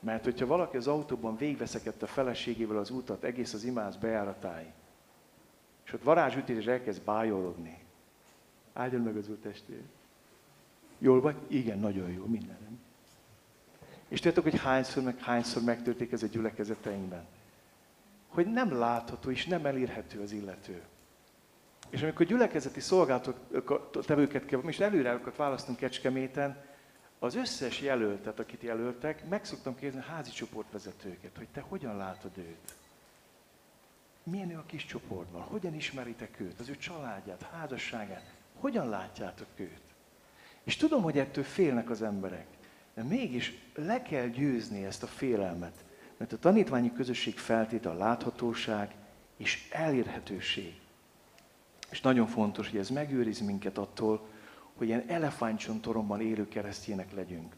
Mert hogyha valaki az autóban végveszekedte a feleségével az útat egész az imáz bejáratáig, és ott varázsütés és elkezd bájologni, áldjon meg az úr testvér. Jól vagy? Igen, nagyon jó, minden. És tudjátok, hogy hányszor, meg hányszor megtörténik ez a gyülekezeteinkben? Hogy nem látható és nem elérhető az illető. És amikor gyülekezeti szolgálatok tevőket kell, és előrájukat választunk Kecskeméten, az összes jelöltet, akit jelöltek, meg szoktam kérdezni a házi csoportvezetőket, hogy te hogyan látod őt? Milyen ő a kis csoportban? Hogyan ismeritek őt? Az ő családját, házasságát? Hogyan látjátok őt? És tudom, hogy ettől félnek az emberek. De mégis le kell győzni ezt a félelmet. Mert a tanítványi közösség feltét a láthatóság és elérhetőség. És nagyon fontos, hogy ez megőriz minket attól, hogy ilyen elefántcsontoromban élő keresztjének legyünk.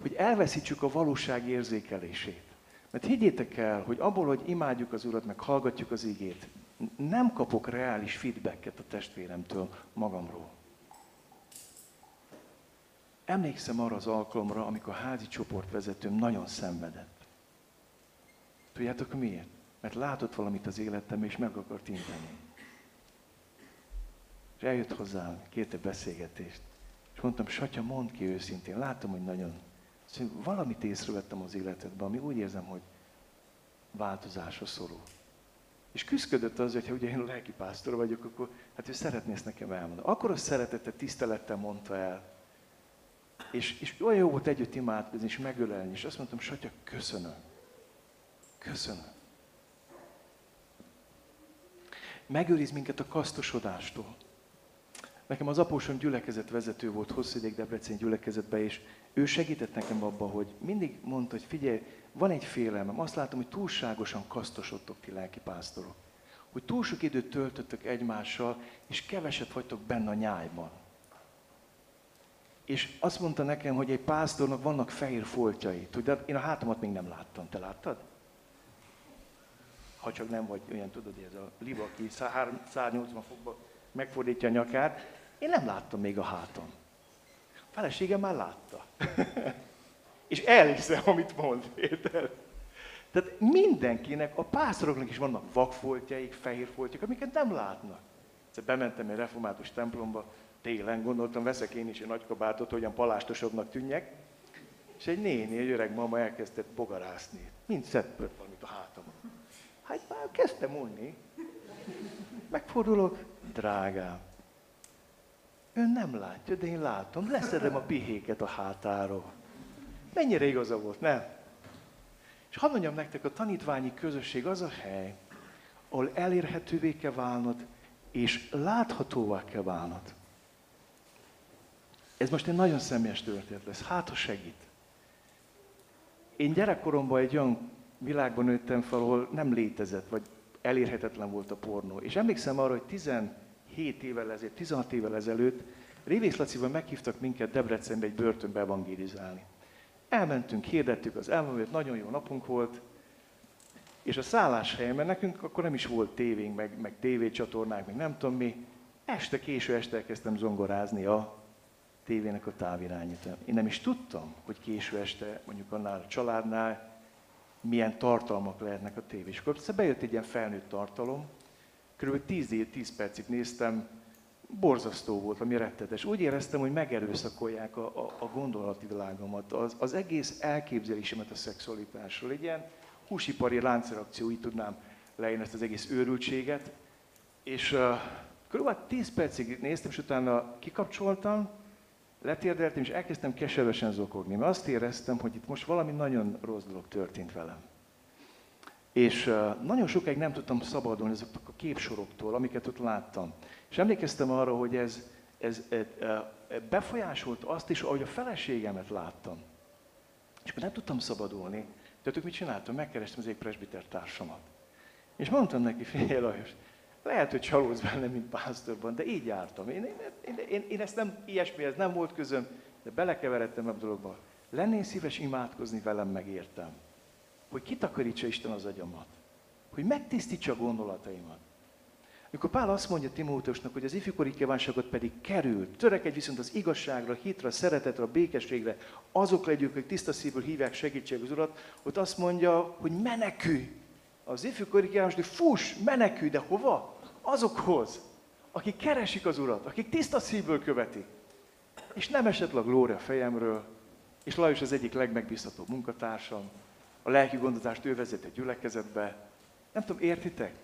Hogy elveszítsük a valóság érzékelését. Mert higgyétek el, hogy abból, hogy imádjuk az Urat, meg hallgatjuk az igét, nem kapok reális feedbacket a testvéremtől magamról. Emlékszem arra az alkalomra, amikor a házi csoportvezetőm nagyon szenvedett. Tudjátok miért? Mert látott valamit az életem, és meg akart inteni. És eljött hozzám, kérte beszélgetést. És mondtam, Satya, mondd ki őszintén. Látom, hogy nagyon... Szóval valamit észrevettem az életedben, ami úgy érzem, hogy változásra szorul. És küzdött az, hogy ha ugye én lelki pásztor vagyok, akkor hát ő szeretné ezt nekem elmondani. Akkor a szeretettel, tisztelettel mondta el. És, és olyan jó volt együtt imádkozni, és megölelni. És azt mondtam, Satya, köszönöm. Köszönöm. Megőriz minket a kasztosodástól. Nekem az apósom gyülekezet vezető volt hosszú ideig Debrecen gyülekezetben, és ő segített nekem abban, hogy mindig mondta, hogy figyelj, van egy félelmem. Azt látom, hogy túlságosan kasztosodtok ti lelki pásztorok. Hogy túl sok időt töltöttök egymással, és keveset vagytok benne a nyájban. És azt mondta nekem, hogy egy pásztornak vannak fehér foltjai. Tudod, én a hátamat még nem láttam. Te láttad? Ha csak nem vagy olyan, tudod, ez a liba, aki 180 fokba megfordítja a nyakát. Én nem láttam még a hátam. A feleségem már látta. És elhiszem, amit mond, érted? Tehát mindenkinek, a pásztoroknak is vannak vakfoltjaik, fehérfoltjaik, amiket nem látnak. Egyszer bementem egy református templomba, télen gondoltam, veszek én is egy nagy kabátot, hogyan palástosabbnak tűnjek, és egy néni, egy öreg mama elkezdett bogarászni. Mind szeppött valamit a hátamon. Hát már kezdtem unni. Megfordulok, drágám. Ön nem látja, de én látom. Leszedem a pihéket a hátáról. Mennyire igaza volt, nem? És hadd mondjam nektek, a tanítványi közösség az a hely, ahol elérhetővé kell válnod, és láthatóvá kell válnod. Ez most egy nagyon személyes történet lesz. Hát, ha segít. Én gyerekkoromban egy olyan világban nőttem fel, ahol nem létezett, vagy elérhetetlen volt a pornó. És emlékszem arra, hogy 17 évvel ezelőtt, 16 évvel ezelőtt Révész Lacival meghívtak minket Debrecenbe egy börtönbe evangélizálni. Elmentünk, hirdettük az elmúlt, nagyon jó napunk volt, és a szálláshelyen, mert nekünk akkor nem is volt tévénk, meg, meg tévécsatornák, meg nem tudom mi, este, késő este elkezdtem zongorázni a tévének a távirányító. Én nem is tudtam, hogy késő este, mondjuk annál a családnál, milyen tartalmak lehetnek a tévés. És akkor bejött egy ilyen felnőtt tartalom, kb. 10, 10 percig néztem, borzasztó volt, ami rettetes. Úgy éreztem, hogy megerőszakolják a, a, a gondolati világomat, az, az egész elképzelésemet a szexualitásról. Egy ilyen húsipari láncreakció, így tudnám leírni ezt az egész őrültséget. És uh, kb. 10 percig néztem, és utána kikapcsoltam, letérdeltem, és elkezdtem keservesen zokogni, mert azt éreztem, hogy itt most valami nagyon rossz dolog történt velem. És nagyon sokáig nem tudtam szabadulni azoktól a képsoroktól, amiket ott láttam. És emlékeztem arra, hogy ez, ez, ez befolyásolt azt is, ahogy a feleségemet láttam. És akkor nem tudtam szabadulni. Tehát mit csináltam? Megkerestem az egy presbiter társamat. És mondtam neki, figyelj Lajos, lehet, hogy csalódsz bennem, mint pásztorban, de így jártam. Én, én, én, én ezt nem, ilyesmihez nem volt közöm, de belekeveredtem ebbe a dologba. Lennél szíves imádkozni velem, megértem. Hogy kitakarítsa Isten az agyamat. Hogy megtisztítsa a gondolataimat. Amikor Pál azt mondja Timóteusnak, hogy az ifjúkori kívánságot pedig kerül, törekedj viszont az igazságra, hitre, szeretetre, a békességre, azok legyünk, akik tiszta szívből hívják segítség az Urat, ott azt mondja, hogy menekülj. Az ifjúkori kívánság, hogy fuss, menekülj, de hova? Azokhoz, akik keresik az Urat, akik tiszta szívből követik. És nem esett a glória fejemről, és Lajos az egyik legmegbízhatóbb munkatársam, a lelki gondozást ő vezet egy gyülekezetbe. Nem tudom, értitek?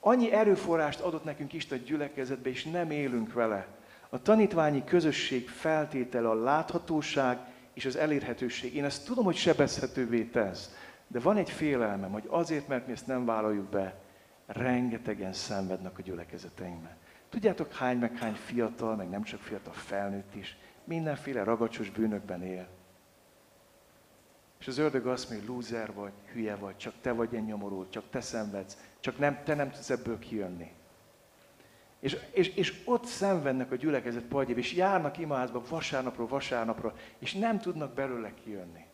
Annyi erőforrást adott nekünk Isten gyülekezetbe, és nem élünk vele. A tanítványi közösség feltétele a láthatóság és az elérhetőség. Én ezt tudom, hogy sebezhetővé tesz, de van egy félelmem, hogy azért, mert mi ezt nem vállaljuk be, rengetegen szenvednek a gyülekezeteinkben. Tudjátok, hány meg hány fiatal, meg nem csak fiatal, felnőtt is, mindenféle ragacsos bűnökben él. És az ördög azt mondja, lúzer vagy, hülye vagy, csak te vagy ilyen nyomorult, csak te szenvedsz, csak nem, te nem tudsz ebből kijönni. És, és, és ott szenvednek a gyülekezet padjébe, és járnak imádba vasárnapról vasárnapra, és nem tudnak belőle kijönni.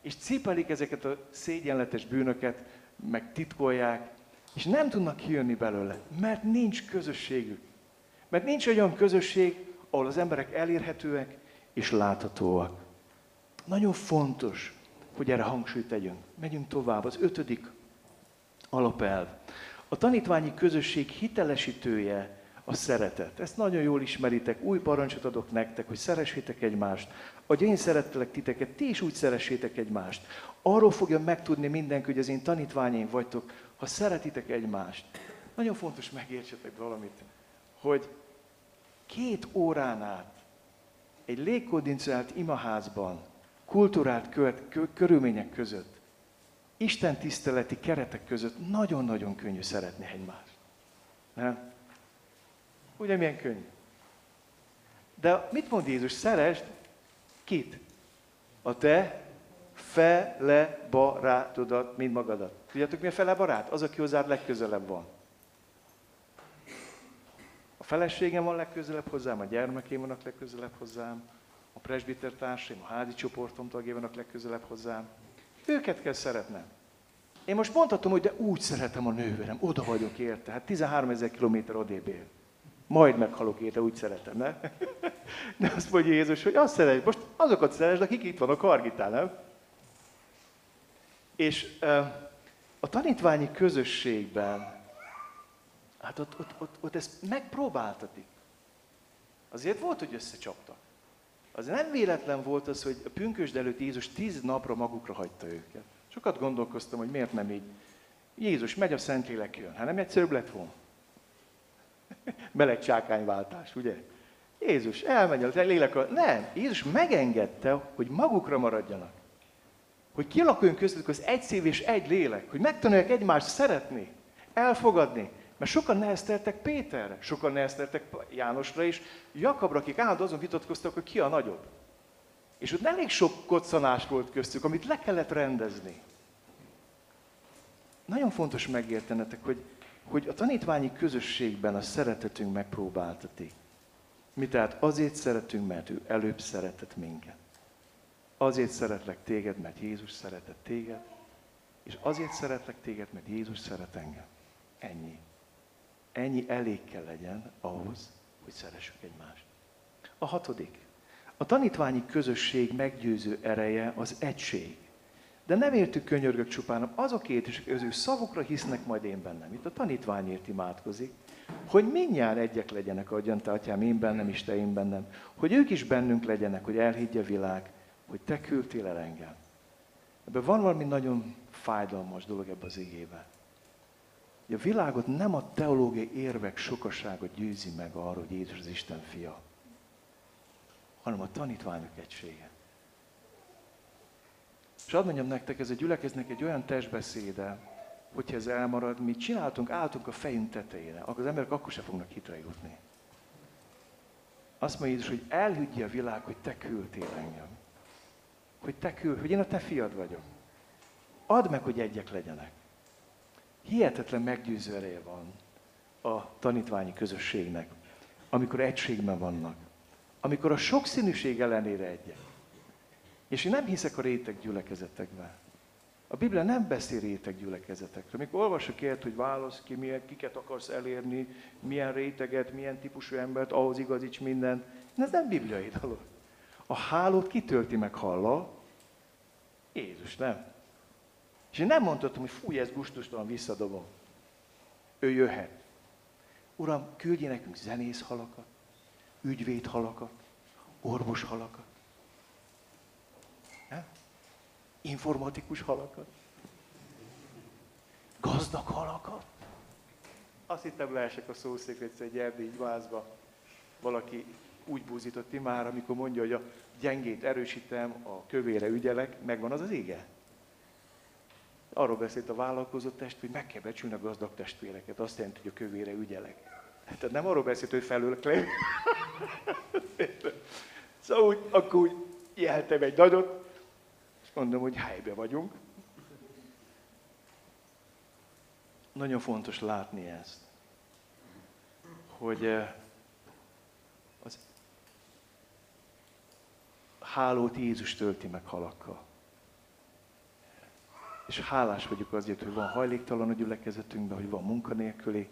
És cipelik ezeket a szégyenletes bűnöket, meg titkolják, és nem tudnak kijönni belőle, mert nincs közösségük. Mert nincs olyan közösség, ahol az emberek elérhetőek és láthatóak. Nagyon fontos, hogy erre hangsúlyt tegyünk. Megyünk tovább. Az ötödik alapelv. A tanítványi közösség hitelesítője a szeretet. Ezt nagyon jól ismeritek, új parancsot adok nektek, hogy szeressétek egymást. Ahogy én szerettelek titeket, ti is úgy szeressétek egymást. Arról fogja megtudni mindenki, hogy az én tanítványaim vagytok, ha szeretitek egymást. Nagyon fontos megértsetek valamit, hogy két órán át egy légkondicionált imaházban, kulturált követ, kö, körülmények között, Isten tiszteleti keretek között nagyon-nagyon könnyű szeretni egymást. Nem? Ugye milyen könnyű? De mit mond Jézus? Szeresd kit? A te fele barátodat, mint magadat. Tudjátok, mi a fele barát? Az, aki hozzád legközelebb van. A feleségem van legközelebb hozzám, a gyermekeim vannak legközelebb hozzám, a presbiter társaim, a házi csoportom tagjai vannak legközelebb hozzám. Őket kell szeretnem. Én most mondhatom, hogy de úgy szeretem a nővérem, oda vagyok érte. Hát 13 ezer kilométer odébb él. Majd meghalok érte, úgy szeretem, ne? De azt mondja Jézus, hogy azt szeretj, most azokat szereted, akik itt vannak Kargitán, nem? És a tanítványi közösségben, hát ott, ott, ott, ott ezt megpróbáltatik. Azért volt, hogy összecsaptak. Az nem véletlen volt az, hogy a pünkösd előtt Jézus tíz napra magukra hagyta őket. Sokat gondolkoztam, hogy miért nem így. Jézus megy, a Szentlélek jön. Hát nem egyszerűbb lett volna? Meleg ugye? Jézus elmegy, a lélek. Nem, Jézus megengedte, hogy magukra maradjanak. Hogy kialakuljon közöttük az egy szív és egy lélek. Hogy megtanulják egymást szeretni, elfogadni. Mert sokan nehezteltek Péterre, sokan nehezteltek Jánosra is, Jakabra, akik állandóan azon vitatkoztak, hogy ki a nagyobb. És ott elég sok koccanás volt köztük, amit le kellett rendezni. Nagyon fontos megértenetek, hogy, hogy a tanítványi közösségben a szeretetünk megpróbáltatik. Mi tehát azért szeretünk, mert ő előbb szeretett minket. Azért szeretlek téged, mert Jézus szeretett téged, és azért szeretlek téged, mert Jézus szeret engem. Ennyi. Ennyi elég kell legyen ahhoz, hogy szeressük egymást. A hatodik. A tanítványi közösség meggyőző ereje az egység. De nem értük könyörgök csupán, azokért is, az ő szavukra hisznek majd én bennem. Itt a tanítványért imádkozik, hogy mindjárt egyek legyenek, ahogyan te, atyám, én bennem is, te én bennem. Hogy ők is bennünk legyenek, hogy elhiggye a világ, hogy te küldtél el engem. Ebben van valami nagyon fájdalmas dolog ebbe az igébe. A világot nem a teológiai érvek sokasága győzi meg arra, hogy Jézus az Isten fia hanem a tanítványok egysége. És hadd mondjam nektek, ez a gyülekeznek egy olyan testbeszéde, hogyha ez elmarad, mi csináltunk, álltunk a fejünk tetejére, akkor az emberek akkor se fognak hitre jutni. Azt mondja Jézus, hogy elhűdje a világ, hogy te küldtél engem. Hogy te küld, hogy én a te fiad vagyok. Add meg, hogy egyek legyenek. Hihetetlen meggyőző ereje van a tanítványi közösségnek, amikor egységben vannak amikor a sokszínűség ellenére egyek. És én nem hiszek a réteg gyülekezetekben. A Biblia nem beszél réteg gyülekezetekről. Amikor olvasok ért, hogy válasz ki, milyen, kiket akarsz elérni, milyen réteget, milyen típusú embert, ahhoz igazíts minden. Ez nem bibliai dolog. A hálót kitölti meg halla? Jézus, nem? És én nem mondhatom, hogy fúj, ez gusztustalan, visszadobom. Ő jöhet. Uram, küldj nekünk zenész halakat, ügyvéd halakat, orvos halakat, ne? informatikus halakat, gazdag halakat. Azt hittem leesek a szószékre egy erdély vázba. Valaki úgy búzított már, amikor mondja, hogy a gyengét erősítem, a kövére ügyelek, megvan az az ége. Arról beszélt a vállalkozott test, hogy meg kell becsülni a gazdag testvéreket. Azt jelenti, hogy a kövére ügyelek. Tehát nem arról beszélt, hogy felül le. szóval úgy, akkor úgy jeltem egy nagyot, és mondom, hogy helybe vagyunk. Nagyon fontos látni ezt, hogy eh, az hálót Jézus tölti meg halakkal. És hálás vagyok azért, hogy van hajléktalan a gyülekezetünkben, hogy van munkanélküli,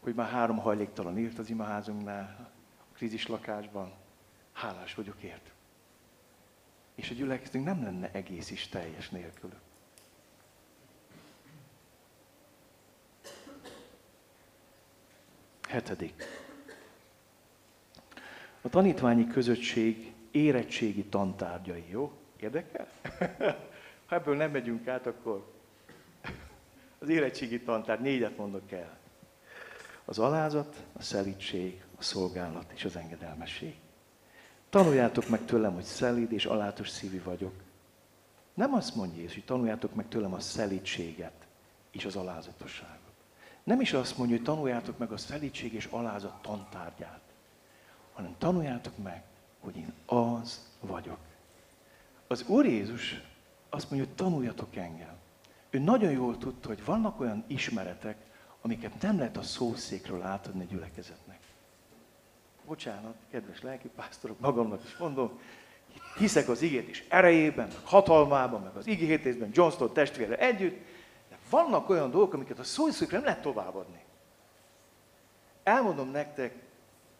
hogy már három hajléktalan írt az imaházunknál, a krízis lakásban. Hálás vagyok ért. És a gyülekezetünk nem lenne egész is teljes nélkülük. Hetedik. A tanítványi közösség érettségi tantárgyai, jó? Érdekel? ha ebből nem megyünk át, akkor az érettségi tantár négyet mondok el. Az alázat, a szelítség, a szolgálat és az engedelmesség. Tanuljátok meg tőlem, hogy szelíd és alátos szívű vagyok. Nem azt mondja Jézus, hogy tanuljátok meg tőlem a szelítséget és az alázatosságot. Nem is azt mondja, hogy tanuljátok meg a szelítség és alázat tantárgyát, hanem tanuljátok meg, hogy én az vagyok. Az Úr Jézus azt mondja, hogy tanuljatok engem. Ő nagyon jól tudta, hogy vannak olyan ismeretek, amiket nem lehet a szószékről átadni a gyülekezetnek. Bocsánat, kedves lelkipásztorok, magamnak is mondom, hiszek az igét is erejében, meg hatalmában, meg az igéhétészben, Johnston testvére együtt, de vannak olyan dolgok, amiket a szószékről nem lehet továbbadni. Elmondom nektek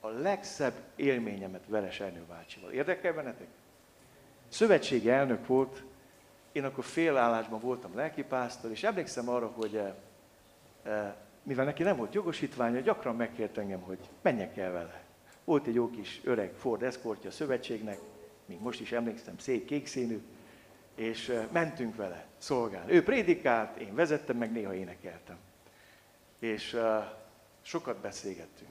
a legszebb élményemet Veres Ernő bácsival. Érdekel bennetek? Szövetségi elnök volt, én akkor félállásban voltam lelkipásztor, és emlékszem arra, hogy eh, eh, mivel neki nem volt jogosítványa, gyakran megkért engem, hogy menjek el vele. Volt egy jó kis öreg Ford Escortja a szövetségnek, még most is emlékszem, szép kék színű, és eh, mentünk vele szolgálni. Ő prédikált, én vezettem, meg néha énekeltem. És sokat beszélgettünk.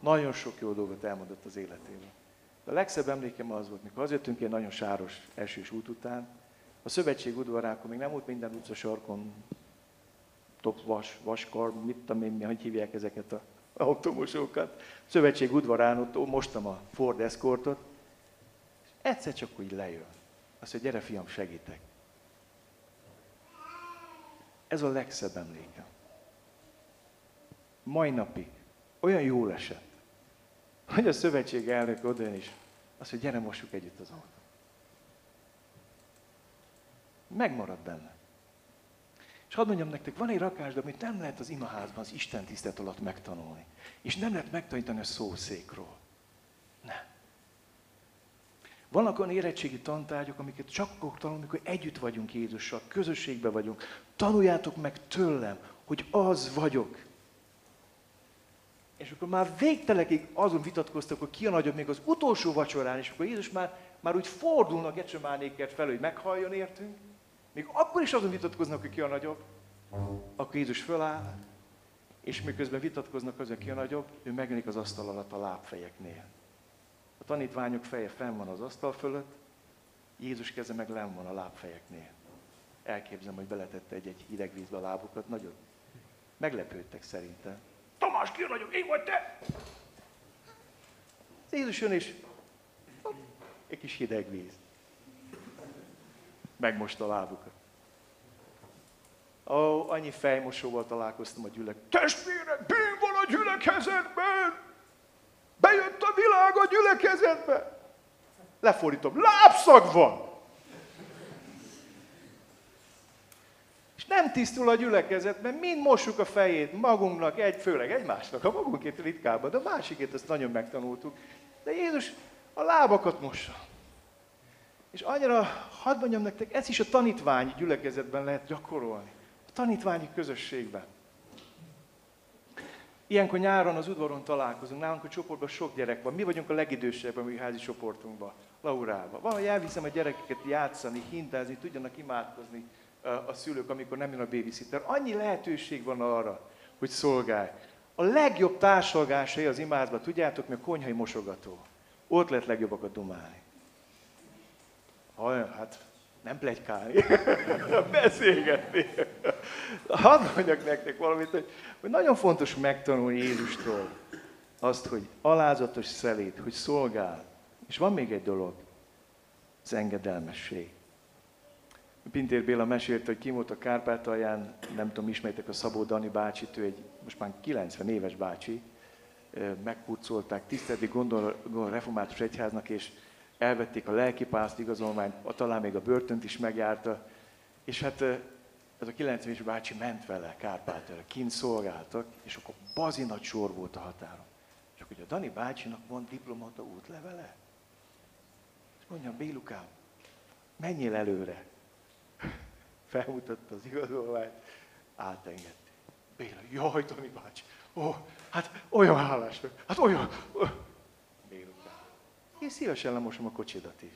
Nagyon sok jó dolgot elmondott az életében. De a legszebb emlékem az volt, mikor az jöttünk ilyen nagyon sáros esős út után, a szövetség udvarákon még nem volt minden utca sarkon top vas, vaskar, mit tudom én, hogy hívják ezeket a automosokat. A szövetség udvarán ott mostam a Ford Escortot, és egyszer csak úgy lejön. Azt mondja, gyere fiam, segítek. Ez a legszebb emlékem. Mai napig olyan jól esett, hogy a szövetség elnök oda is azt mondja, gyere mossuk együtt az autót megmarad benne. És hadd mondjam nektek, van egy rakásd, amit nem lehet az imaházban, az Isten tisztelet alatt megtanulni. És nem lehet megtanítani a szószékról. Nem. Vannak olyan érettségi tantárgyak, amiket csak akkor tanulni, amikor együtt vagyunk Jézussal, közösségben vagyunk. Tanuljátok meg tőlem, hogy az vagyok. És akkor már végtelekig azon vitatkoztak, hogy ki a nagyobb még az utolsó vacsorán, és akkor Jézus már, már úgy fordulnak Ecsemánékért fel, hogy meghalljon értünk, még akkor is azon vitatkoznak, hogy ki a nagyobb, akkor Jézus föláll, és miközben vitatkoznak azon, ki a nagyobb, ő megjelenik az asztal alatt a lábfejeknél. A tanítványok feje fenn van az asztal fölött, Jézus keze meg len van a lábfejeknél. Elképzelem, hogy beletette egy-egy hideg vízbe a lábukat, nagyon meglepődtek szerintem. Tamás, ki a nagyobb? Én vagy te? Jézus jön és egy kis hideg víz megmosta a lábukat. Ó, annyi fejmosóval találkoztam a gyülek. Testvérek, bűn van a gyülekezetben! Bejött a világ a gyülekezetbe! Lefordítom, lábszag van! Nem tisztul a gyülekezet, mert mind mossuk a fejét magunknak, egy, főleg egymásnak, a magunkét ritkábban, de a másikét ezt nagyon megtanultuk. De Jézus a lábakat mossa. És annyira, hadd mondjam nektek, ez is a tanítványi gyülekezetben lehet gyakorolni. A tanítványi közösségben. Ilyenkor nyáron az udvaron találkozunk, nálunk a csoportban sok gyerek van. Mi vagyunk a legidősebb a mi házi csoportunkban, Laurában. Valahogy elviszem a gyerekeket játszani, hintázni, tudjanak imádkozni a szülők, amikor nem jön a babysitter. Annyi lehetőség van arra, hogy szolgálj. A legjobb társalgásai az imádban, tudjátok, mi a konyhai mosogató. Ott lehet legjobbakat dumálni. Olyan, hát nem plegykálni, beszélgetni. Hadd mondjak nektek valamit, hogy, hogy nagyon fontos megtanulni Jézustól azt, hogy alázatos szelét, hogy szolgál. És van még egy dolog, az engedelmesség. Pintér Béla mesélte, hogy kim volt a Kárpátalján, nem tudom, ismertek a Szabó Dani bácsit, ő egy most már 90 éves bácsi, megkurcolták, tiszteleti gondol, református egyháznak, és elvették a lelkipászt igazolmányt, talán még a börtönt is megjárta, és hát ez a 90 éves bácsi ment vele Kárpátalra, kint szolgáltak, és akkor bazi nagy sor volt a határon. És akkor, hogy a Dani bácsinak van diplomata útlevele? És mondjam, Bélukám, menjél előre. Felmutatta az igazolványt, átengedte. Béla, jaj, Tani bácsi, ó, hát olyan hálás vagy, hát olyan. Béla, én szívesen lemosom a kocsidat is.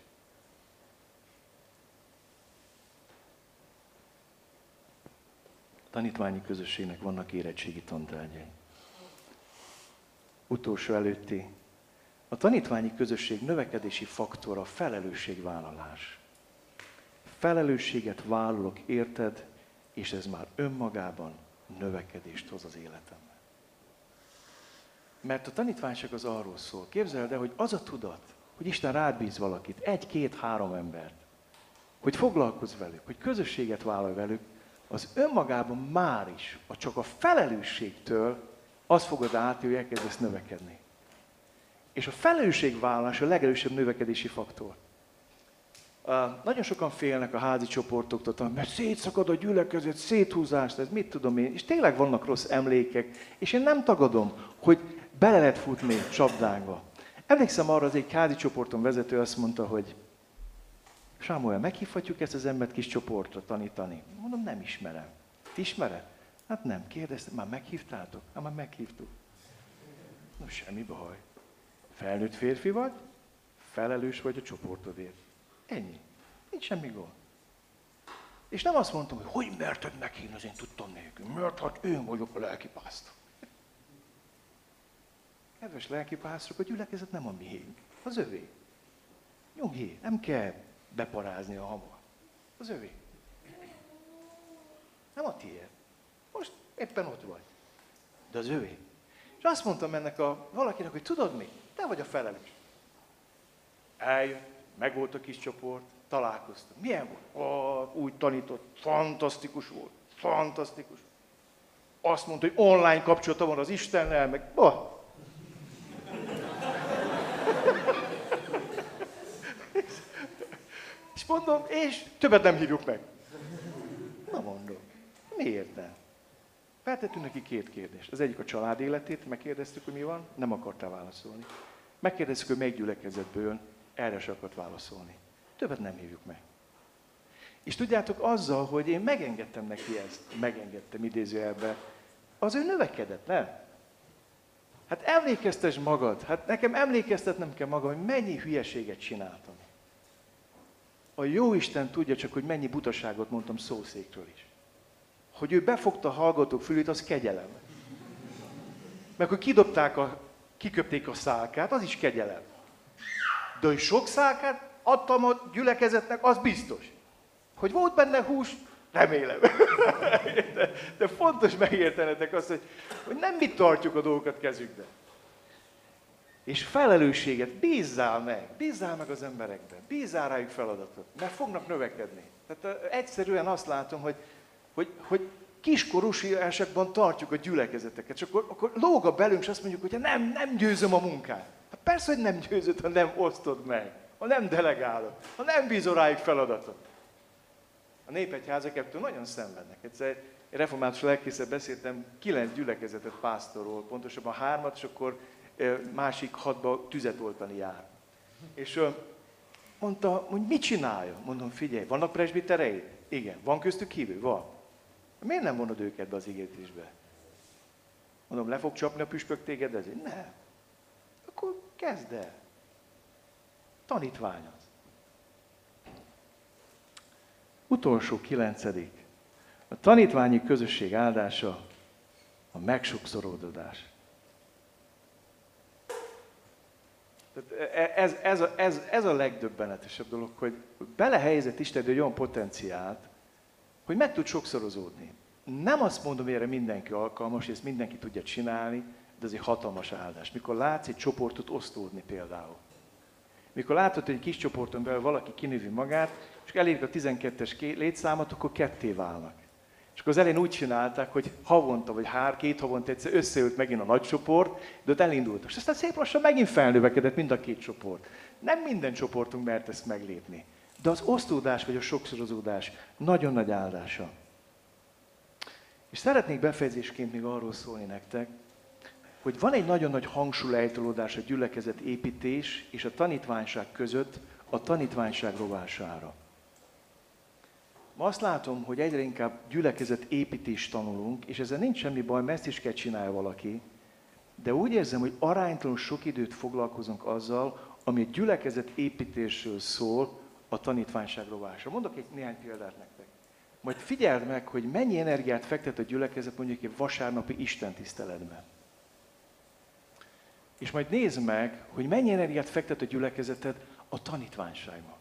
tanítványi közösségnek vannak érettségi tantárgyai. Utolsó előtti. A tanítványi közösség növekedési faktora felelősségvállalás. Felelősséget vállalok, érted, és ez már önmagában növekedést hoz az életemben. Mert a tanítványság az arról szól. Képzeld el, hogy az a tudat, hogy Isten rád bíz valakit, egy, két, három embert, hogy foglalkozz velük, hogy közösséget vállalj velük, az önmagában már is, a csak a felelősségtől azt fogod át, hogy elkezdesz növekedni. És a felelősségvállalás a legerősebb növekedési faktor. Nagyon sokan félnek a házi csoportoktól, mert szétszakad a gyülekezet, széthúzást, ez mit tudom én, és tényleg vannak rossz emlékek, és én nem tagadom, hogy bele lehet futni csapdákba. Emlékszem arra, az egy házi csoporton vezető azt mondta, hogy Sámuel, meghívhatjuk ezt az embert kis csoportra tanítani? Mondom, nem ismerem. Ti ismered? Hát nem, kérdeztem, már meghívtátok? Hát már meghívtuk. No, semmi baj. Felnőtt férfi vagy, felelős vagy a csoportodért. Ennyi. Nincs semmi gond. És nem azt mondtam, hogy hogy merted neki, az én tudtam nélkül. Mert hát én vagyok a lelkipásztor. Kedves lelkipásztorok, a gyülekezet nem a miénk, az övé. Nyugi, nem kell beparázni a hamar. Az övé. Nem a tiéd. Most éppen ott vagy. De az övé. És azt mondtam ennek a valakinek, hogy tudod mi? Te vagy a felelős. Eljött, meg volt a kis csoport, találkoztam. Milyen volt? Oh, úgy tanított, fantasztikus volt, fantasztikus. Azt mondta, hogy online kapcsolata van az Istennel, meg oh, És mondom, és többet nem hívjuk meg. Na mondom, miért nem? Feltettünk neki két kérdést. Az egyik a család életét, megkérdeztük, hogy mi van, nem akartál válaszolni. Megkérdeztük, hogy melyik gyülekezetből jön, erre se akart válaszolni. Többet nem hívjuk meg. És tudjátok, azzal, hogy én megengedtem neki ezt, megengedtem idézőjelbe, az ő növekedett, nem? Hát emlékeztes magad, hát nekem emlékeztetnem kell magam, hogy mennyi hülyeséget csináltam. A jó Isten tudja csak, hogy mennyi butaságot mondtam szószékről is. Hogy ő befogta a hallgatók fülét, az kegyelem. Mert hogy kidobták a, kiköpték a szálkát, az is kegyelem. De hogy sok szálkát adtam a gyülekezetnek, az biztos. Hogy volt benne hús, remélem. De, de fontos megértenetek azt, hogy, hogy nem mi tartjuk a dolgokat kezükbe és felelősséget bízzál meg, bízzál meg az emberekbe, bízzál rájuk feladatot, mert fognak növekedni. Tehát egyszerűen azt látom, hogy, hogy, hogy kiskorúsiásakban tartjuk a gyülekezeteket, és akkor, akkor lóg a belünk, és azt mondjuk, hogy nem, nem győzöm a munkát. Hát persze, hogy nem győzöd, ha nem osztod meg, ha nem delegálod, ha nem bízol rájuk feladatot. A népegyházak ettől nagyon szenvednek. Egyszer egy református lelkészet beszéltem, kilenc gyülekezetet pásztorról, pontosabban hármat, és akkor másik hadba tüzet oltani jár. És mondta, hogy mit csinálja? Mondom, figyelj, vannak presbiterei? Igen. Van köztük hívő? Van. Miért nem vonod őket be az ígértésbe? Mondom, le fog csapni a püspök téged ezért? Nem. Akkor kezd el. Tanítvány az. Utolsó kilencedik. A tanítványi közösség áldása a megsokszorodás. Tehát e, ez, ez, a, ez, ez a legdöbbenetesebb dolog, hogy belehelyezett Isten egy olyan potenciált, hogy meg tud sokszorozódni. Nem azt mondom, hogy erre mindenki alkalmas, és ezt mindenki tudja csinálni, de ez egy hatalmas áldás. Mikor látsz egy csoportot osztódni például. Mikor látod, hogy egy kis csoporton belül valaki kinővi magát, és elérik a 12-es létszámot, akkor ketté válnak. És akkor az elején úgy csinálták, hogy havonta vagy hár, két havonta egyszer összeült megint a nagy csoport, de ott elindult. És aztán szép lassan megint felnövekedett mind a két csoport. Nem minden csoportunk mert ezt meglépni. De az osztódás vagy a sokszorozódás nagyon nagy áldása. És szeretnék befejezésként még arról szólni nektek, hogy van egy nagyon nagy hangsúlyejtolódás a gyülekezet építés és a tanítványság között a tanítványság rovására. Ma azt látom, hogy egyre inkább gyülekezet építést tanulunk, és ezzel nincs semmi baj, mert ezt is kell csinálja valaki. De úgy érzem, hogy aránytalanul sok időt foglalkozunk azzal, ami a gyülekezet építésről szól, a tanítványság rovásra. Mondok egy néhány példát nektek. Majd figyeld meg, hogy mennyi energiát fektet a gyülekezet mondjuk egy vasárnapi Isten tiszteletben. És majd nézd meg, hogy mennyi energiát fektet a gyülekezeted a tanítványságban.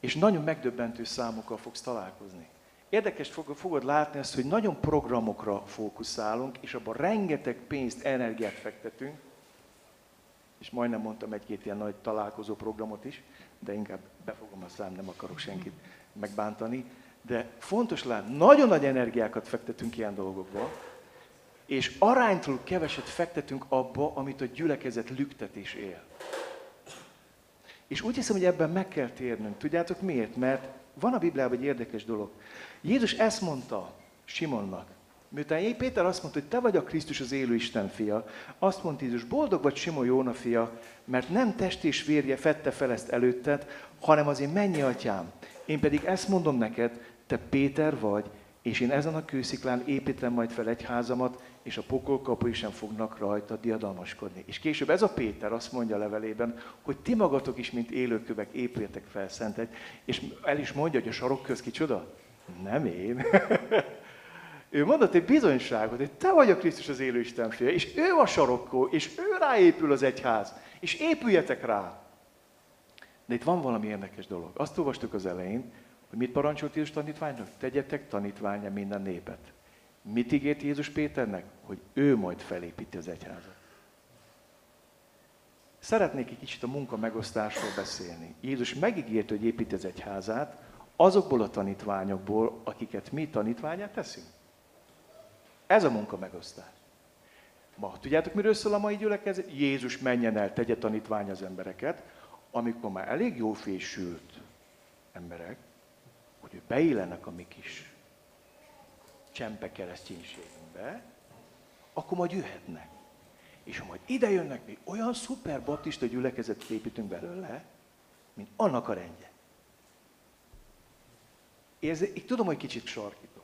És nagyon megdöbbentő számokkal fogsz találkozni. Érdekes fogod látni azt, hogy nagyon programokra fókuszálunk, és abban rengeteg pénzt, energiát fektetünk, és majdnem mondtam egy-két ilyen nagy találkozó programot is, de inkább befogom a szám, nem akarok senkit megbántani. De fontos látni, nagyon nagy energiákat fektetünk ilyen dolgokba, és aránytól keveset fektetünk abba, amit a gyülekezet lüktetés él. És úgy hiszem, hogy ebben meg kell térnünk. Tudjátok miért? Mert van a Bibliában egy érdekes dolog. Jézus ezt mondta Simonnak. Miután Péter azt mondta, hogy te vagy a Krisztus az élő Isten fia, azt mondta Jézus, boldog vagy Simon Jóna fia, mert nem test és vérje fette fel ezt előtted, hanem az én mennyi atyám. Én pedig ezt mondom neked, te Péter vagy, és én ezen a kősziklán építem majd fel egy házamat, és a pokol kapui sem fognak rajta diadalmaskodni. És később ez a Péter azt mondja a levelében, hogy ti magatok is, mint élőkövek, épüljetek fel szentet, és el is mondja, hogy a sarok köz kicsoda? Nem én. ő mondott egy bizonyságot, hogy te vagy a Krisztus az élő Isten fia, és ő a sarokkó, és ő ráépül az egyház, és épüljetek rá. De itt van valami érdekes dolog. Azt olvastuk az elején, hogy mit parancsolt Jézus tanítványnak? Tegyetek tanítványa minden népet. Mit ígért Jézus Péternek? Hogy ő majd felépíti az egyházat. Szeretnék egy kicsit a munka megosztásról beszélni. Jézus megígért, hogy építi az egyházát, azokból a tanítványokból, akiket mi tanítványát teszünk. Ez a munka megosztás. Ma tudjátok, miről szól a mai gyülekezet? Jézus menjen el, tegye tanítvány az embereket, amikor már elég jó fésült emberek, hogy ő beillenek a mi kis csempe kereszténységünkbe, akkor majd jöhetnek. És ha majd ide jönnek, mi olyan szuper baptista gyülekezet építünk belőle, mint annak a rendje. Érzi, így tudom, hogy kicsit sarkítok.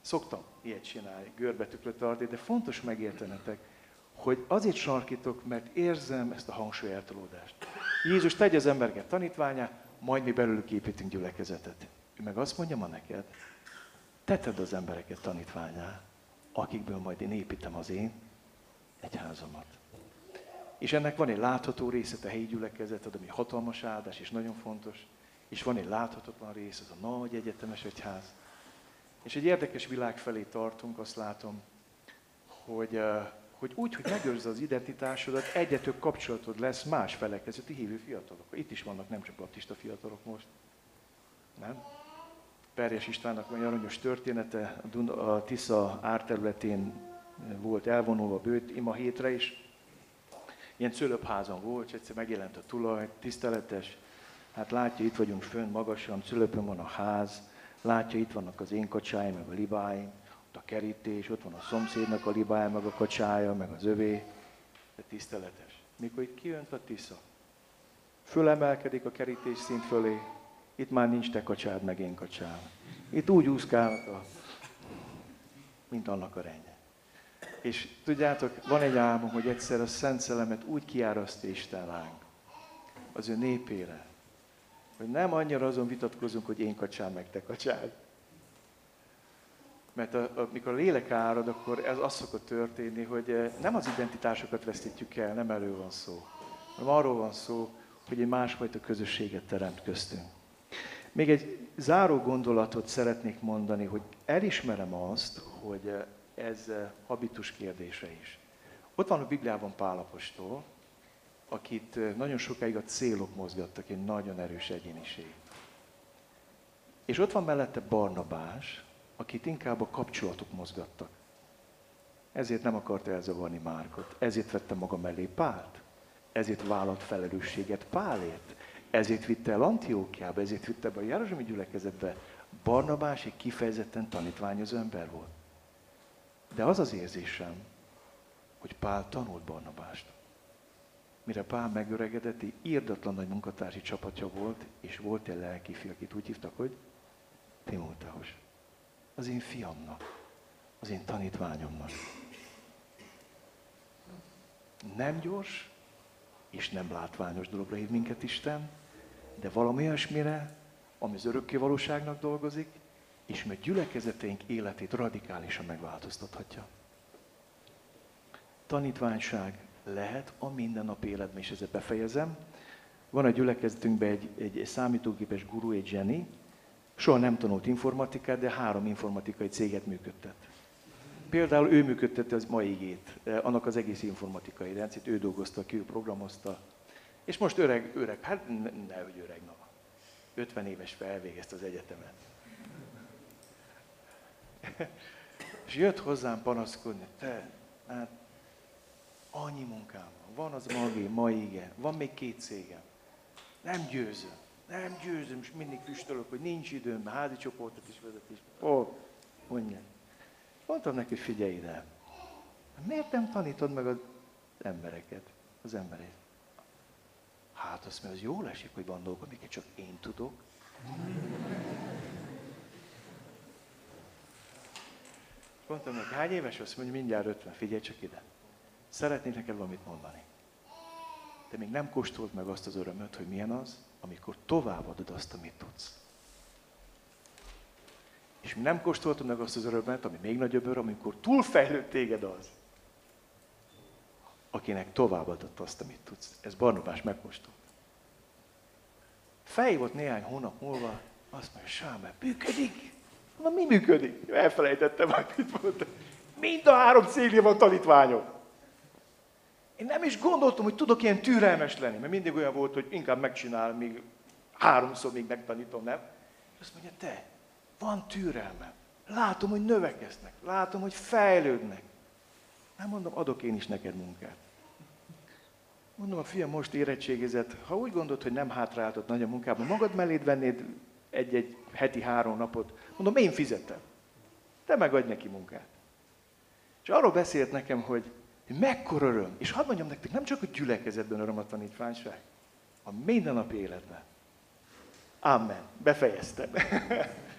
Szoktam ilyet csinálni, görbetükre tartani, de fontos megértenetek, hogy azért sarkítok, mert érzem ezt a hangsúly eltolódást. Jézus tegye az embereket tanítványá, majd mi belőlük építünk gyülekezetet. Ő meg azt mondja ma neked, teted az embereket tanítványá, akikből majd én építem az én egyházamat. És ennek van egy látható része, a helyi gyülekezet, ami hatalmas áldás, és nagyon fontos. És van egy láthatatlan rész, az a nagy egyetemes egyház. És egy érdekes világ felé tartunk, azt látom, hogy, hogy úgy, hogy megőrzd az identitásodat, egyre több kapcsolatod lesz más felekezeti hívő fiatalokkal. Itt is vannak nem csak baptista fiatalok most. Nem? Perjes Istvánnak van egy aranyos története, a Tisza árterületén volt elvonulva bőt ima hétre is. Ilyen cölöpházan volt, és egyszer megjelent a tulaj, tiszteletes, hát látja, itt vagyunk fönn magasan, cölöpön van a ház, látja, itt vannak az én kacsáim, meg a libáim, ott a kerítés, ott van a szomszédnak a libája, meg a kacsája, meg az övé, de tiszteletes. Mikor itt kijönt a Tisza, fölemelkedik a kerítés szint fölé, itt már nincs te kacsád, meg én kacsám. Itt úgy úszkálnak, a, mint annak a rendje. És tudjátok, van egy álmom, hogy egyszer a Szent Szellemet úgy kiáraszt Isten ránk, az ő népére, hogy nem annyira azon vitatkozunk, hogy én kacsám, meg te kacsád. Mert amikor a lélek árad, akkor ez az szokott történni, hogy eh, nem az identitásokat vesztítjük el, nem elő van szó, hanem arról van szó, hogy egy másfajta közösséget teremt köztünk. Még egy záró gondolatot szeretnék mondani, hogy elismerem azt, hogy eh, ez eh, habitus kérdése is. Ott van a Bibliában Pálapostól, akit nagyon sokáig a célok mozgattak, egy nagyon erős egyéniség. És ott van mellette Barnabás, akit inkább a kapcsolatok mozgattak. Ezért nem akart elzavarni Márkot. Ezért vette maga mellé Pált. Ezért vállalt felelősséget Pálért. Ezért vitte el Antiókiába, ezért vitte be a Jeruzsálemi gyülekezetbe. Barnabás egy kifejezetten tanítványozó ember volt. De az az érzésem, hogy Pál tanult Barnabást. mire Pál megöregedett, írdatlan nagy munkatársi csapatja volt, és volt egy lelki fi, akit úgy hívtak, hogy Timóteus. Az én fiamnak, az én tanítványomnak. Nem gyors, és nem látványos dologra hív minket Isten, de valami olyasmire, ami az örökké valóságnak dolgozik, és mert gyülekezeteink életét radikálisan megváltoztathatja. Tanítványság lehet a mindennapi életben, és ezzel befejezem. Van a gyülekezetünkben egy, egy, egy számítógépes guru, egy zseni, soha nem tanult informatikát, de három informatikai céget működtet. Például ő működtette az mai igét, eh, annak az egész informatikai rendszert, ő dolgozta ki, ő programozta. És most öreg, öreg, hát ne, hogy öreg, na, 50 éves felvégezte az egyetemet. És jött hozzám panaszkodni, te, hát annyi munkám van, van az magé, ma igen, van még két cégem. Nem győzöm, nem győzöm, és mindig füstölök, hogy nincs időm, házi csoportot is vezetés. Ó, mondja. Mondtam neki, figyelj ide, miért nem tanítod meg az embereket, az emberét? Hát azt mondja, az jól esik, hogy van dolgok, amiket csak én tudok. Mondtam neki, hány éves? Azt mondja, mindjárt 50, figyelj csak ide. Szeretnék neked valamit mondani. De még nem kóstolt meg azt az örömöt, hogy milyen az, amikor továbbadod azt, amit tudsz. És mi nem kóstoltad meg azt az örömet, ami még nagyobb öröm, amikor túlfejlőtt téged az, akinek továbbadott azt, amit tudsz. Ez Barnabás megkóstolt. Fejvott néhány hónap múlva, azt mondja, Sámer, működik? Na mi működik? Elfelejtettem, hogy mit mondtam. Mind a három cégnél van tanítványom. Én nem is gondoltam, hogy tudok ilyen türelmes lenni, mert mindig olyan volt, hogy inkább megcsinálom, még háromszor még megtanítom, nem? És azt mondja, te, van türelmem. Látom, hogy növekeznek. Látom, hogy fejlődnek. Nem mondom, adok én is neked munkát. Mondom, a fiam most érettségizett, ha úgy gondolod, hogy nem hátráltott nagy a munkában, magad melléd vennéd egy-egy heti három napot, mondom, én fizetem. Te megadj neki munkát. És arról beszélt nekem, hogy mekkora öröm. És hadd mondjam nektek, nem csak a gyülekezetben öröm a tanítványság, a mindennapi életben. Amen. Befejeztem.